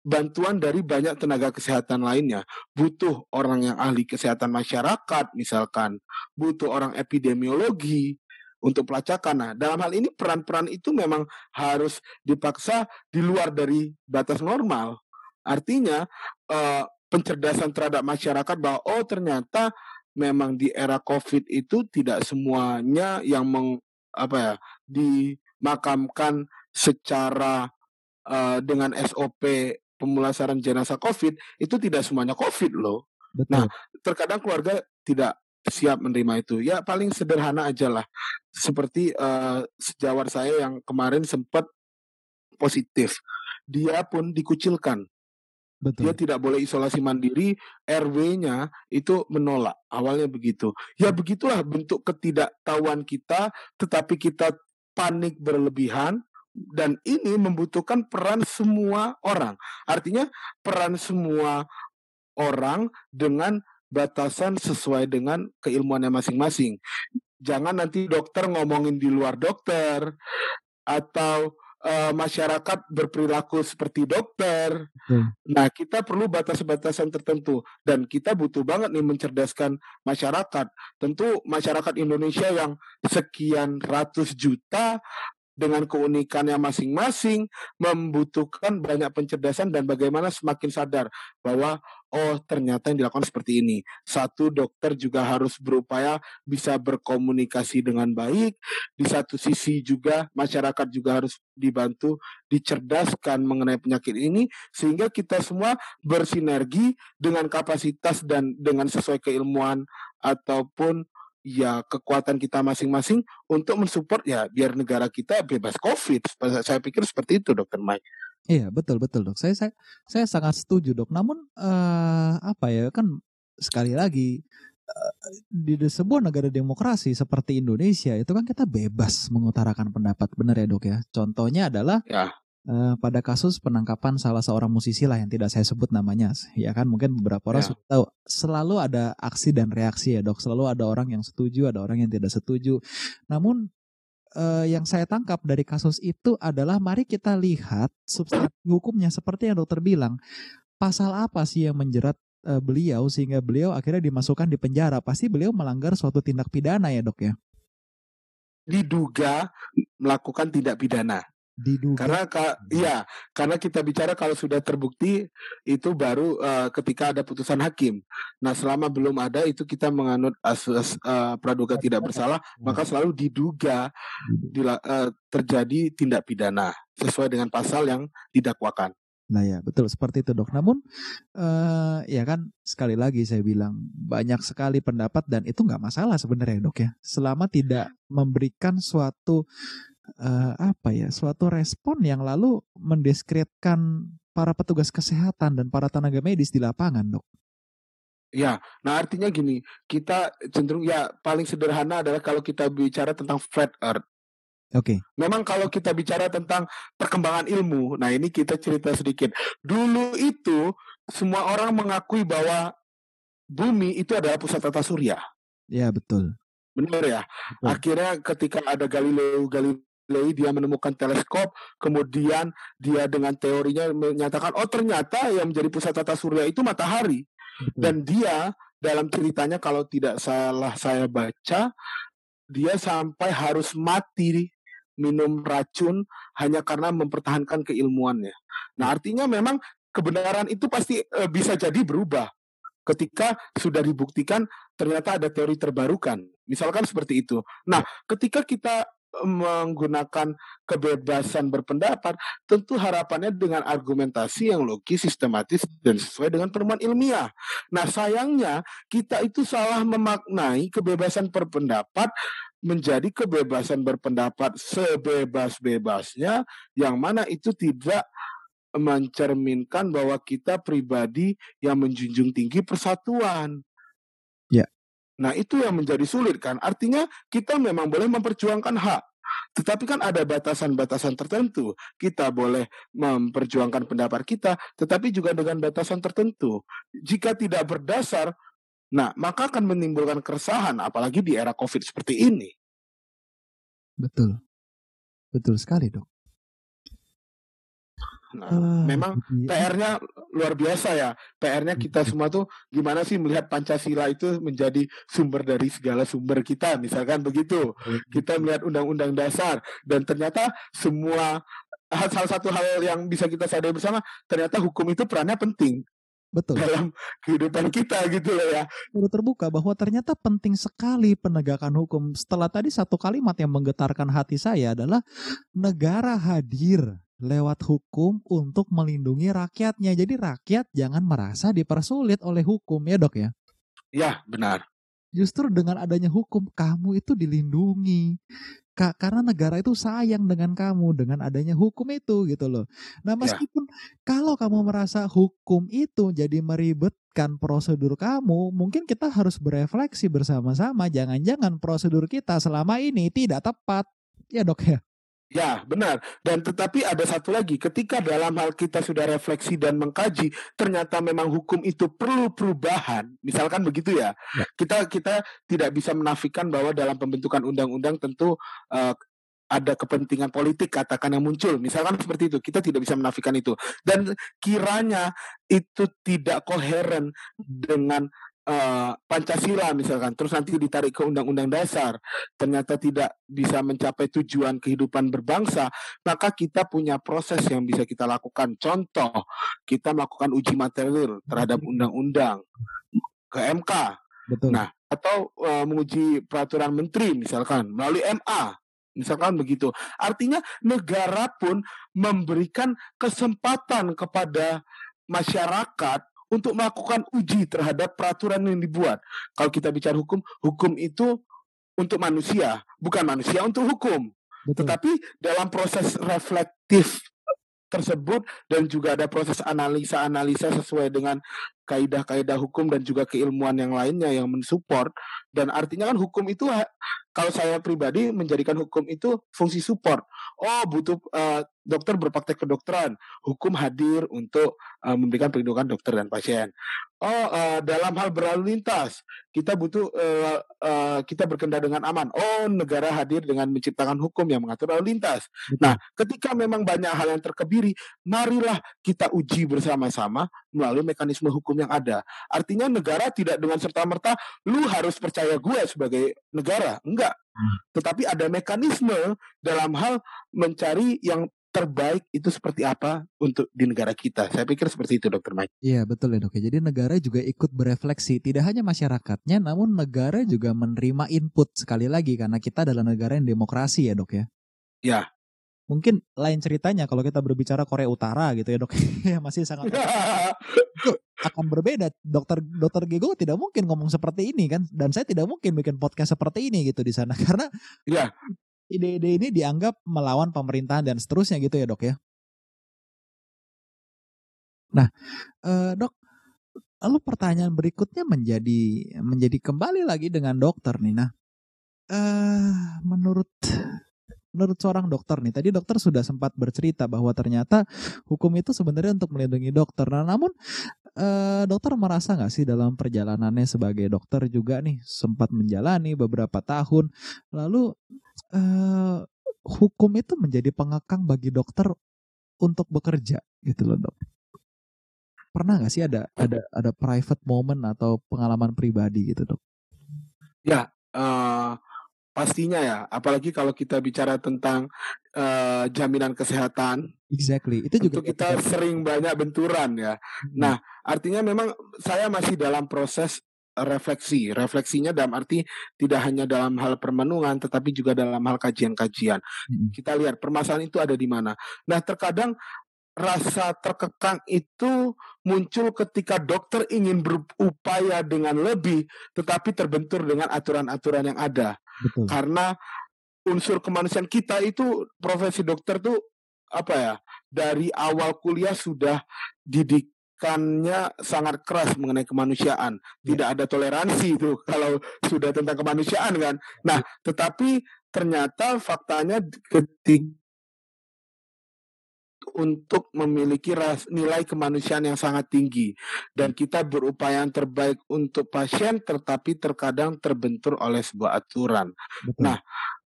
bantuan dari banyak tenaga kesehatan lainnya. Butuh orang yang ahli kesehatan masyarakat, misalkan, butuh orang epidemiologi, untuk pelacakan. Nah, dalam hal ini peran-peran itu memang harus dipaksa di luar dari batas normal. Artinya eh, pencerdasan terhadap masyarakat bahwa oh ternyata memang di era Covid itu tidak semuanya yang meng, apa ya dimakamkan secara uh, dengan SOP pemulasaran jenazah COVID itu tidak semuanya COVID loh. Betul. Nah, terkadang keluarga tidak siap menerima itu. Ya paling sederhana aja lah. Seperti uh, sejawat saya yang kemarin sempat positif. Dia pun dikucilkan. Betul. Dia tidak boleh isolasi mandiri, RW-nya itu menolak. Awalnya begitu. Ya begitulah bentuk ketidaktahuan kita, tetapi kita panik berlebihan dan ini membutuhkan peran semua orang. Artinya peran semua orang dengan batasan sesuai dengan keilmuannya masing-masing. Jangan nanti dokter ngomongin di luar dokter atau uh, masyarakat berperilaku seperti dokter. Hmm. Nah, kita perlu batas-batasan tertentu dan kita butuh banget nih mencerdaskan masyarakat. Tentu masyarakat Indonesia yang sekian ratus juta dengan keunikannya masing-masing membutuhkan banyak pencerdasan dan bagaimana semakin sadar bahwa oh ternyata yang dilakukan seperti ini. Satu dokter juga harus berupaya bisa berkomunikasi dengan baik. Di satu sisi juga masyarakat juga harus dibantu dicerdaskan mengenai penyakit ini sehingga kita semua bersinergi dengan kapasitas dan dengan sesuai keilmuan ataupun ya kekuatan kita masing-masing untuk mensupport ya biar negara kita bebas COVID. Saya pikir seperti itu, Dokter Mike. Iya betul betul dok. Saya saya saya sangat setuju dok. Namun uh, apa ya kan sekali lagi uh, di sebuah negara demokrasi seperti Indonesia itu kan kita bebas mengutarakan pendapat benar ya dok ya. Contohnya adalah ya uh, pada kasus penangkapan salah seorang musisi lah yang tidak saya sebut namanya ya kan? Mungkin beberapa orang ya. sudah tahu. Selalu ada aksi dan reaksi ya dok. Selalu ada orang yang setuju ada orang yang tidak setuju. Namun uh, yang saya tangkap dari kasus itu adalah mari kita lihat substansi hukumnya. Seperti yang dokter bilang pasal apa sih yang menjerat uh, beliau sehingga beliau akhirnya dimasukkan di penjara? Pasti beliau melanggar suatu tindak pidana ya dok ya? Diduga melakukan tindak pidana diduga. Karena ka, iya, karena kita bicara kalau sudah terbukti itu baru uh, ketika ada putusan hakim. Nah, selama belum ada itu kita menganut asas uh, praduga tidak bersalah, maka selalu diduga dila, uh, terjadi tindak pidana sesuai dengan pasal yang didakwakan. Nah ya betul seperti itu dok. Namun uh, ya kan sekali lagi saya bilang banyak sekali pendapat dan itu nggak masalah sebenarnya dok ya. Selama tidak memberikan suatu uh, apa ya suatu respon yang lalu mendiskreditkan para petugas kesehatan dan para tenaga medis di lapangan dok. Ya, nah artinya gini, kita cenderung ya paling sederhana adalah kalau kita bicara tentang flat earth. Oke. Okay. Memang kalau kita bicara tentang perkembangan ilmu, nah ini kita cerita sedikit. Dulu itu semua orang mengakui bahwa bumi itu adalah pusat tata surya. Ya, betul. Benar ya. Betul. Akhirnya ketika ada Galileo Galileo dia menemukan teleskop, kemudian dia dengan teorinya menyatakan, oh ternyata yang menjadi pusat tata surya itu matahari. Dan dia dalam ceritanya kalau tidak salah saya baca, dia sampai harus mati minum racun hanya karena mempertahankan keilmuannya. Nah artinya memang kebenaran itu pasti e, bisa jadi berubah ketika sudah dibuktikan ternyata ada teori terbarukan. Misalkan seperti itu. Nah, ketika kita menggunakan kebebasan berpendapat, tentu harapannya dengan argumentasi yang logis, sistematis, dan sesuai dengan penemuan ilmiah. Nah, sayangnya kita itu salah memaknai kebebasan berpendapat menjadi kebebasan berpendapat sebebas-bebasnya, yang mana itu tidak mencerminkan bahwa kita pribadi yang menjunjung tinggi persatuan. Nah, itu yang menjadi sulit kan. Artinya kita memang boleh memperjuangkan hak. Tetapi kan ada batasan-batasan tertentu. Kita boleh memperjuangkan pendapat kita, tetapi juga dengan batasan tertentu. Jika tidak berdasar, nah maka akan menimbulkan keresahan, apalagi di era COVID seperti ini. Betul. Betul sekali, dok. Nah, uh, memang iya. PR-nya luar biasa ya. PR-nya kita semua tuh gimana sih melihat Pancasila itu menjadi sumber dari segala sumber kita, misalkan begitu. Kita melihat undang-undang dasar dan ternyata semua hal salah satu hal yang bisa kita sadari bersama ternyata hukum itu perannya penting. Betul. Dalam kehidupan kita gitu loh ya. Baru terbuka bahwa ternyata penting sekali penegakan hukum. Setelah tadi satu kalimat yang menggetarkan hati saya adalah negara hadir lewat hukum untuk melindungi rakyatnya. Jadi rakyat jangan merasa dipersulit oleh hukum ya dok ya. Ya benar. Justru dengan adanya hukum kamu itu dilindungi. Kak, karena negara itu sayang dengan kamu dengan adanya hukum itu gitu loh. Nah ya. meskipun ya. kalau kamu merasa hukum itu jadi meribetkan prosedur kamu, mungkin kita harus berefleksi bersama-sama. Jangan-jangan prosedur kita selama ini tidak tepat, ya dok ya. Ya, benar. Dan tetapi ada satu lagi, ketika dalam hal kita sudah refleksi dan mengkaji, ternyata memang hukum itu perlu perubahan. Misalkan begitu ya. ya. Kita kita tidak bisa menafikan bahwa dalam pembentukan undang-undang tentu uh, ada kepentingan politik katakan yang muncul. Misalkan seperti itu, kita tidak bisa menafikan itu. Dan kiranya itu tidak koheren dengan uh, Pancasila misalkan, terus nanti ditarik ke Undang-Undang Dasar, ternyata tidak bisa mencapai tujuan kehidupan berbangsa, maka kita punya proses yang bisa kita lakukan. Contoh, kita melakukan uji materi terhadap undang-undang ke MK. Betul. Nah, atau uh, menguji peraturan menteri misalkan melalui MA. Misalkan begitu. Artinya negara pun memberikan kesempatan kepada masyarakat untuk melakukan uji terhadap peraturan yang dibuat. Kalau kita bicara hukum, hukum itu untuk manusia, bukan manusia untuk hukum. Betul. Tetapi dalam proses reflektif tersebut dan juga ada proses analisa-analisa sesuai dengan kaidah-kaidah hukum dan juga keilmuan yang lainnya yang mensupport dan artinya kan hukum itu kalau saya pribadi menjadikan hukum itu fungsi support. Oh, butuh uh, dokter berpraktek kedokteran, hukum hadir untuk uh, memberikan perlindungan dokter dan pasien. Oh, uh, dalam hal berlalu lintas, kita butuh uh, uh, kita berkendara dengan aman. Oh, negara hadir dengan menciptakan hukum yang mengatur lalu lintas. Nah, ketika memang banyak hal yang terkebiri, marilah kita uji bersama-sama melalui mekanisme hukum yang ada. Artinya negara tidak dengan serta merta lu harus percaya gue sebagai negara, enggak. Hmm. Tetapi ada mekanisme dalam hal mencari yang terbaik itu seperti apa untuk di negara kita. Saya pikir seperti itu, Dokter Mike. Iya, betul ya, Dok. Jadi negara juga ikut berefleksi, tidak hanya masyarakatnya, namun negara juga menerima input sekali lagi karena kita adalah negara yang demokrasi ya, Dok ya. Ya. Mungkin lain ceritanya kalau kita berbicara Korea Utara gitu ya, Dok. ya masih sangat itu akan berbeda. Dokter Dokter Gego tidak mungkin ngomong seperti ini kan dan saya tidak mungkin bikin podcast seperti ini gitu di sana karena ya ide-ide ini dianggap melawan pemerintahan dan seterusnya gitu ya dok ya. Nah, eh, dok, lalu pertanyaan berikutnya menjadi menjadi kembali lagi dengan dokter nih. Nah, eh, menurut menurut seorang dokter nih, tadi dokter sudah sempat bercerita bahwa ternyata hukum itu sebenarnya untuk melindungi dokter. Nah, namun eh, dokter merasa nggak sih dalam perjalanannya sebagai dokter juga nih sempat menjalani beberapa tahun, lalu eh, hukum itu menjadi pengekang bagi dokter untuk bekerja gitu loh dok. Pernah nggak sih ada ada ada private moment atau pengalaman pribadi gitu dok? Ya, uh, Pastinya ya, apalagi kalau kita bicara tentang uh, jaminan kesehatan. Exactly. Itu juga kita sering banyak benturan ya. Hmm. Nah, artinya memang saya masih dalam proses refleksi. Refleksinya dalam arti tidak hanya dalam hal permenungan tetapi juga dalam hal kajian-kajian. Hmm. Kita lihat permasalahan itu ada di mana. Nah, terkadang rasa terkekang itu muncul ketika dokter ingin berupaya dengan lebih tetapi terbentur dengan aturan-aturan yang ada. Betul. Karena unsur kemanusiaan kita itu profesi dokter tuh apa ya? Dari awal kuliah sudah didikannya sangat keras mengenai kemanusiaan. Ya. Tidak ada toleransi itu kalau sudah tentang kemanusiaan kan. Nah, tetapi ternyata faktanya ketika untuk memiliki ras, nilai kemanusiaan yang sangat tinggi dan kita berupaya yang terbaik untuk pasien tetapi terkadang terbentur oleh sebuah aturan. Betul. Nah,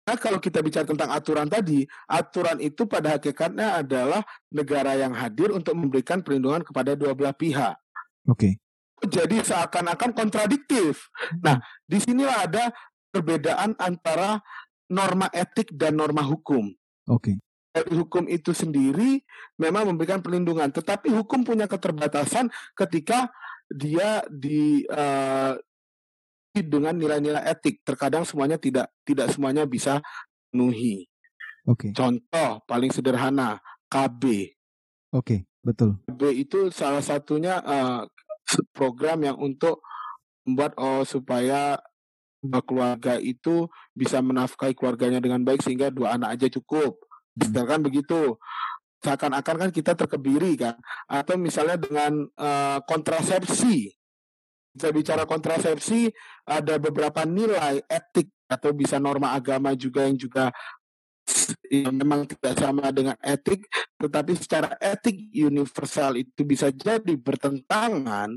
Nah, kalau kita bicara tentang aturan tadi, aturan itu pada hakikatnya adalah negara yang hadir untuk memberikan perlindungan kepada dua belah pihak. Oke. Okay. Jadi seakan-akan kontradiktif. Nah, di sinilah ada perbedaan antara norma etik dan norma hukum. Oke. Okay dari hukum itu sendiri memang memberikan perlindungan, tetapi hukum punya keterbatasan ketika dia di uh, dengan nilai-nilai etik. Terkadang semuanya tidak tidak semuanya bisa penuhi. Oke. Okay. Contoh paling sederhana KB. Oke, okay, betul. KB itu salah satunya uh, program yang untuk membuat oh supaya keluarga itu bisa menafkahi keluarganya dengan baik sehingga dua anak aja cukup misalkan begitu seakan-akan kan kita terkebiri kan atau misalnya dengan uh, kontrasepsi kita bicara kontrasepsi ada beberapa nilai etik atau bisa norma agama juga yang juga yang memang tidak sama dengan etik, tetapi secara etik universal itu bisa jadi bertentangan.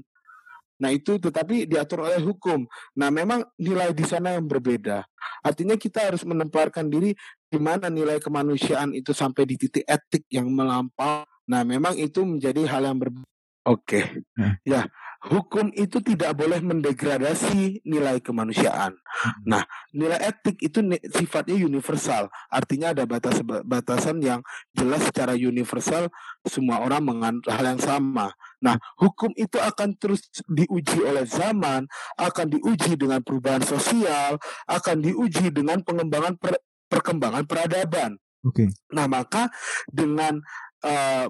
Nah itu tetapi diatur oleh hukum. Nah memang nilai di sana yang berbeda. Artinya kita harus menempatkan diri di mana nilai kemanusiaan itu sampai di titik etik yang melampau. Nah memang itu menjadi hal yang berbeda. Oke, okay. Hmm. ya hukum itu tidak boleh mendegradasi nilai kemanusiaan. Hmm. Nah, nilai etik itu sifatnya universal, artinya ada batas-batasan yang jelas secara universal semua orang menganut hal yang sama. Nah, hukum itu akan terus diuji oleh zaman, akan diuji dengan perubahan sosial, akan diuji dengan pengembangan per perkembangan peradaban. Oke. Okay. Nah, maka dengan uh,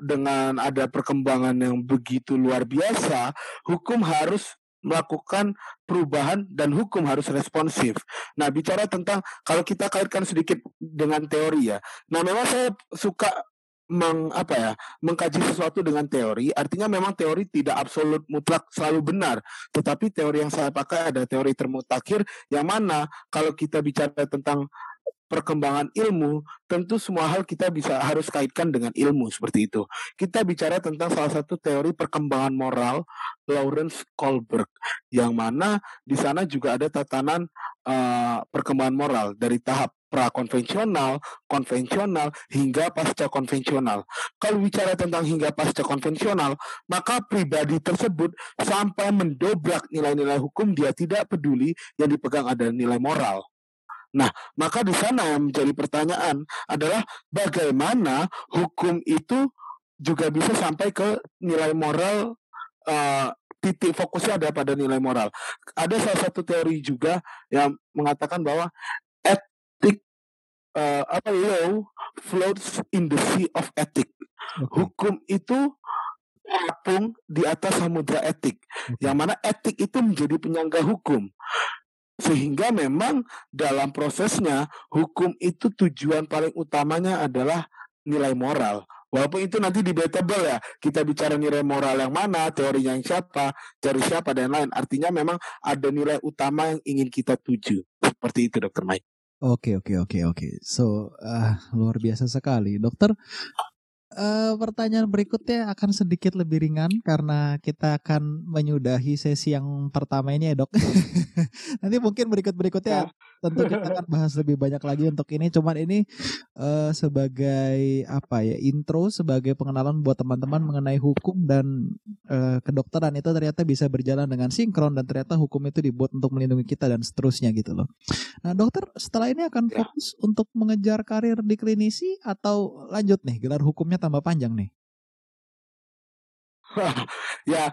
dengan ada perkembangan yang begitu luar biasa, hukum harus melakukan perubahan dan hukum harus responsif. Nah, bicara tentang kalau kita kaitkan sedikit dengan teori ya. Nah, memang saya suka meng apa ya mengkaji sesuatu dengan teori artinya memang teori tidak absolut mutlak selalu benar tetapi teori yang saya pakai ada teori termutakhir yang mana kalau kita bicara tentang perkembangan ilmu, tentu semua hal kita bisa harus kaitkan dengan ilmu seperti itu. Kita bicara tentang salah satu teori perkembangan moral Lawrence Kohlberg, yang mana di sana juga ada tatanan uh, perkembangan moral dari tahap prakonvensional, konvensional, hingga pasca konvensional. Kalau bicara tentang hingga pasca konvensional, maka pribadi tersebut sampai mendobrak nilai-nilai hukum dia tidak peduli yang dipegang ada nilai moral. Nah, maka di sana yang menjadi pertanyaan adalah bagaimana hukum itu juga bisa sampai ke nilai moral uh, titik fokusnya ada pada nilai moral. Ada salah satu teori juga yang mengatakan bahwa uh, apa law floats in the sea of ethic. Hukum itu apung di atas samudra etik. Yang mana etik itu menjadi penyangga hukum. Sehingga memang dalam prosesnya hukum itu tujuan paling utamanya adalah nilai moral. Walaupun itu nanti debatable ya, kita bicara nilai moral yang mana, teorinya yang siapa, teori siapa dan lain. Artinya memang ada nilai utama yang ingin kita tuju. Seperti itu, Dokter Mike. Oke, oke, oke, oke. So, uh, luar biasa sekali, Dokter. Uh, pertanyaan berikutnya akan sedikit lebih ringan karena kita akan menyudahi sesi yang pertama ini ya dok. Nanti mungkin berikut-berikutnya ya. tentu kita akan bahas lebih banyak lagi untuk ini. Cuman ini uh, sebagai apa ya intro, sebagai pengenalan buat teman-teman mengenai hukum dan uh, kedokteran itu ternyata bisa berjalan dengan sinkron dan ternyata hukum itu dibuat untuk melindungi kita dan seterusnya gitu loh. Nah dokter setelah ini akan ya. fokus ya. untuk mengejar karir di klinisi atau lanjut nih gelar hukumnya tambah panjang nih? ya,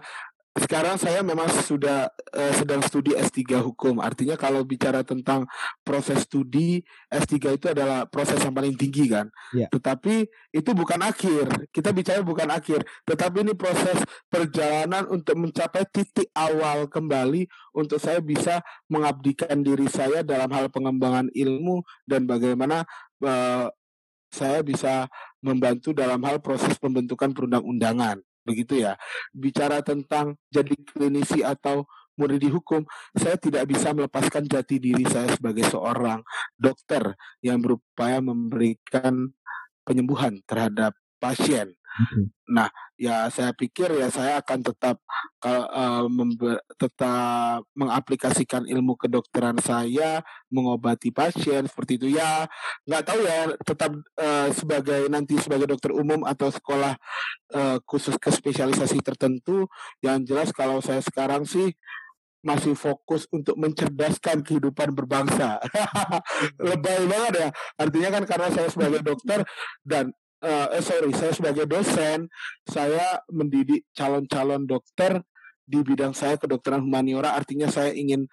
sekarang saya memang sudah uh, sedang studi S3 hukum. Artinya kalau bicara tentang proses studi S3 itu adalah proses yang paling tinggi kan. Yeah. Tetapi itu bukan akhir. Kita bicara bukan akhir, tetapi ini proses perjalanan untuk mencapai titik awal kembali untuk saya bisa mengabdikan diri saya dalam hal pengembangan ilmu dan bagaimana uh, saya bisa membantu dalam hal proses pembentukan perundang-undangan begitu ya. Bicara tentang jadi klinisi atau murid di hukum saya tidak bisa melepaskan jati diri saya sebagai seorang dokter yang berupaya memberikan penyembuhan terhadap pasien Nah, ya saya pikir ya saya akan tetap uh, tetap mengaplikasikan ilmu kedokteran saya mengobati pasien seperti itu ya nggak tahu ya tetap uh, sebagai nanti sebagai dokter umum atau sekolah uh, khusus ke spesialisasi tertentu yang jelas kalau saya sekarang sih masih fokus untuk mencerdaskan kehidupan berbangsa. Lebay banget ya. Artinya kan karena saya sebagai dokter dan uh, eh sorry saya sebagai dosen saya mendidik calon-calon dokter di bidang saya kedokteran humaniora artinya saya ingin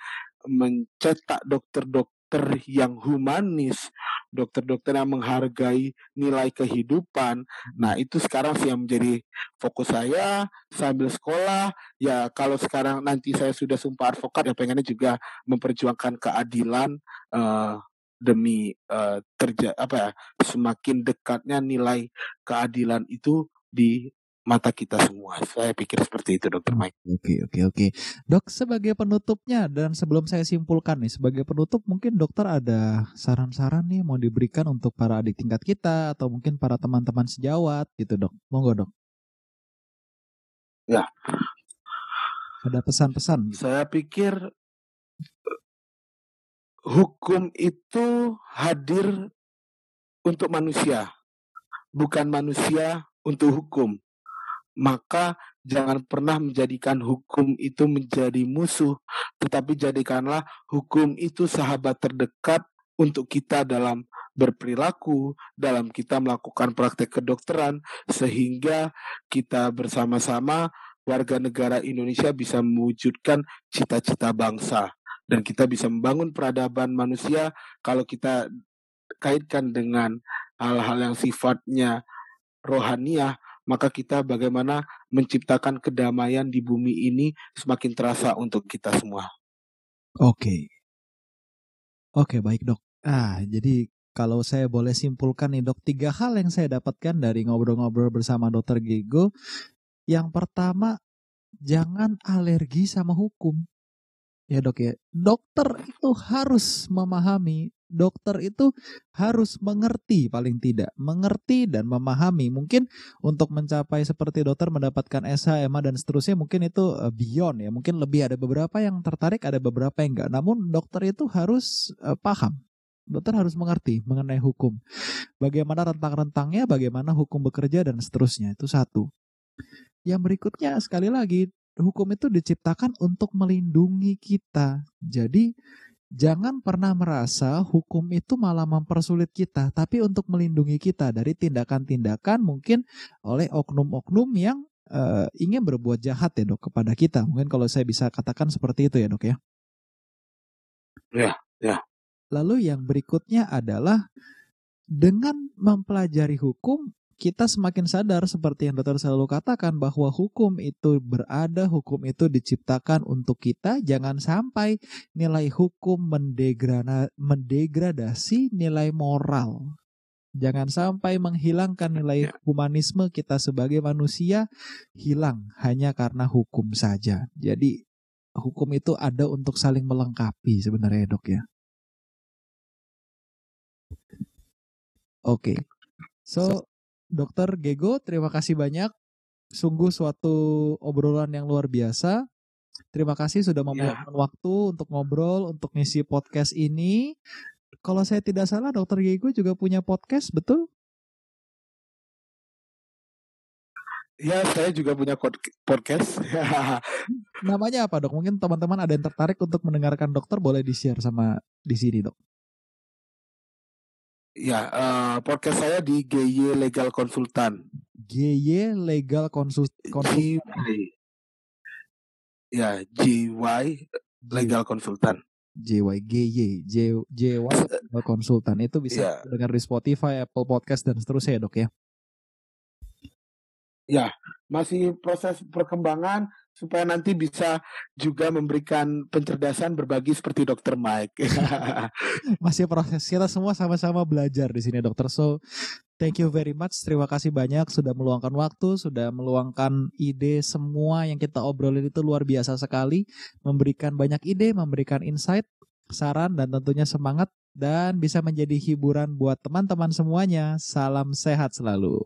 mencetak dokter-dokter yang humanis, dokter-dokter yang menghargai nilai kehidupan. Nah, itu sekarang sih yang menjadi fokus saya sambil sekolah. Ya, kalau sekarang nanti saya sudah sumpah advokat, ya pengennya juga memperjuangkan keadilan uh, demi uh, terja apa ya semakin dekatnya nilai keadilan itu di mata kita semua. Saya pikir seperti itu, Dokter Mike. Oke, oke, oke. Dok, sebagai penutupnya dan sebelum saya simpulkan nih, sebagai penutup mungkin dokter ada saran-saran nih mau diberikan untuk para adik tingkat kita atau mungkin para teman-teman sejawat gitu, Dok. Monggo, Dok. Ya. Ada pesan-pesan. Gitu. Saya pikir hukum itu hadir untuk manusia, bukan manusia untuk hukum maka jangan pernah menjadikan hukum itu menjadi musuh, tetapi jadikanlah hukum itu sahabat terdekat untuk kita dalam berperilaku, dalam kita melakukan praktek kedokteran, sehingga kita bersama-sama warga negara Indonesia bisa mewujudkan cita-cita bangsa. Dan kita bisa membangun peradaban manusia kalau kita kaitkan dengan hal-hal yang sifatnya rohaniah, maka kita bagaimana menciptakan kedamaian di bumi ini semakin terasa untuk kita semua. Oke. Oke, baik dok. Ah, jadi kalau saya boleh simpulkan nih dok, tiga hal yang saya dapatkan dari ngobrol-ngobrol bersama dokter Gego. Yang pertama, jangan alergi sama hukum. Ya dok ya, dokter itu harus memahami dokter itu harus mengerti paling tidak, mengerti dan memahami. Mungkin untuk mencapai seperti dokter mendapatkan SH, MA dan seterusnya mungkin itu eh, beyond ya. Mungkin lebih ada beberapa yang tertarik, ada beberapa yang enggak. Namun dokter itu harus uh, paham. Dokter harus mengerti mengenai hukum. Bagaimana rentang-rentangnya, bagaimana hukum bekerja dan seterusnya. Itu satu. Yang berikutnya sekali lagi hukum itu diciptakan untuk melindungi kita. Jadi Jangan pernah merasa hukum itu malah mempersulit kita, tapi untuk melindungi kita dari tindakan-tindakan mungkin oleh oknum-oknum yang uh, ingin berbuat jahat ya dok kepada kita. Mungkin kalau saya bisa katakan seperti itu ya dok ya. Ya, ya. Lalu yang berikutnya adalah dengan mempelajari hukum kita semakin sadar seperti yang dokter selalu katakan bahwa hukum itu berada, hukum itu diciptakan untuk kita. Jangan sampai nilai hukum mendegradasi nilai moral. Jangan sampai menghilangkan nilai ya. humanisme kita sebagai manusia hilang hanya karena hukum saja. Jadi hukum itu ada untuk saling melengkapi sebenarnya dok ya. Oke. Okay. So Dokter Gego, terima kasih banyak. Sungguh suatu obrolan yang luar biasa. Terima kasih sudah iya. meluangkan ya. waktu untuk ngobrol, untuk ngisi podcast ini. Kalau saya tidak salah, Dokter Gego juga punya podcast, betul? Ya, saya juga punya podcast. Namanya apa, Dok? Mungkin teman-teman ada yang tertarik untuk mendengarkan dokter, boleh di-share sama di sini, Dok. Ya, uh, podcast saya di GY Legal Konsultan. GY Legal Konsul Konsultan. Ya, JY Legal Konsultan. JY GY J JY Legal Konsultan itu bisa ya. dengar di Spotify, Apple Podcast dan seterusnya ya, Dok ya. Ya, masih proses perkembangan supaya nanti bisa juga memberikan pencerdasan berbagi seperti dokter Mike. Masih proses kita semua sama-sama belajar di sini dokter. So thank you very much. Terima kasih banyak sudah meluangkan waktu, sudah meluangkan ide semua yang kita obrolin itu luar biasa sekali, memberikan banyak ide, memberikan insight, saran dan tentunya semangat dan bisa menjadi hiburan buat teman-teman semuanya. Salam sehat selalu.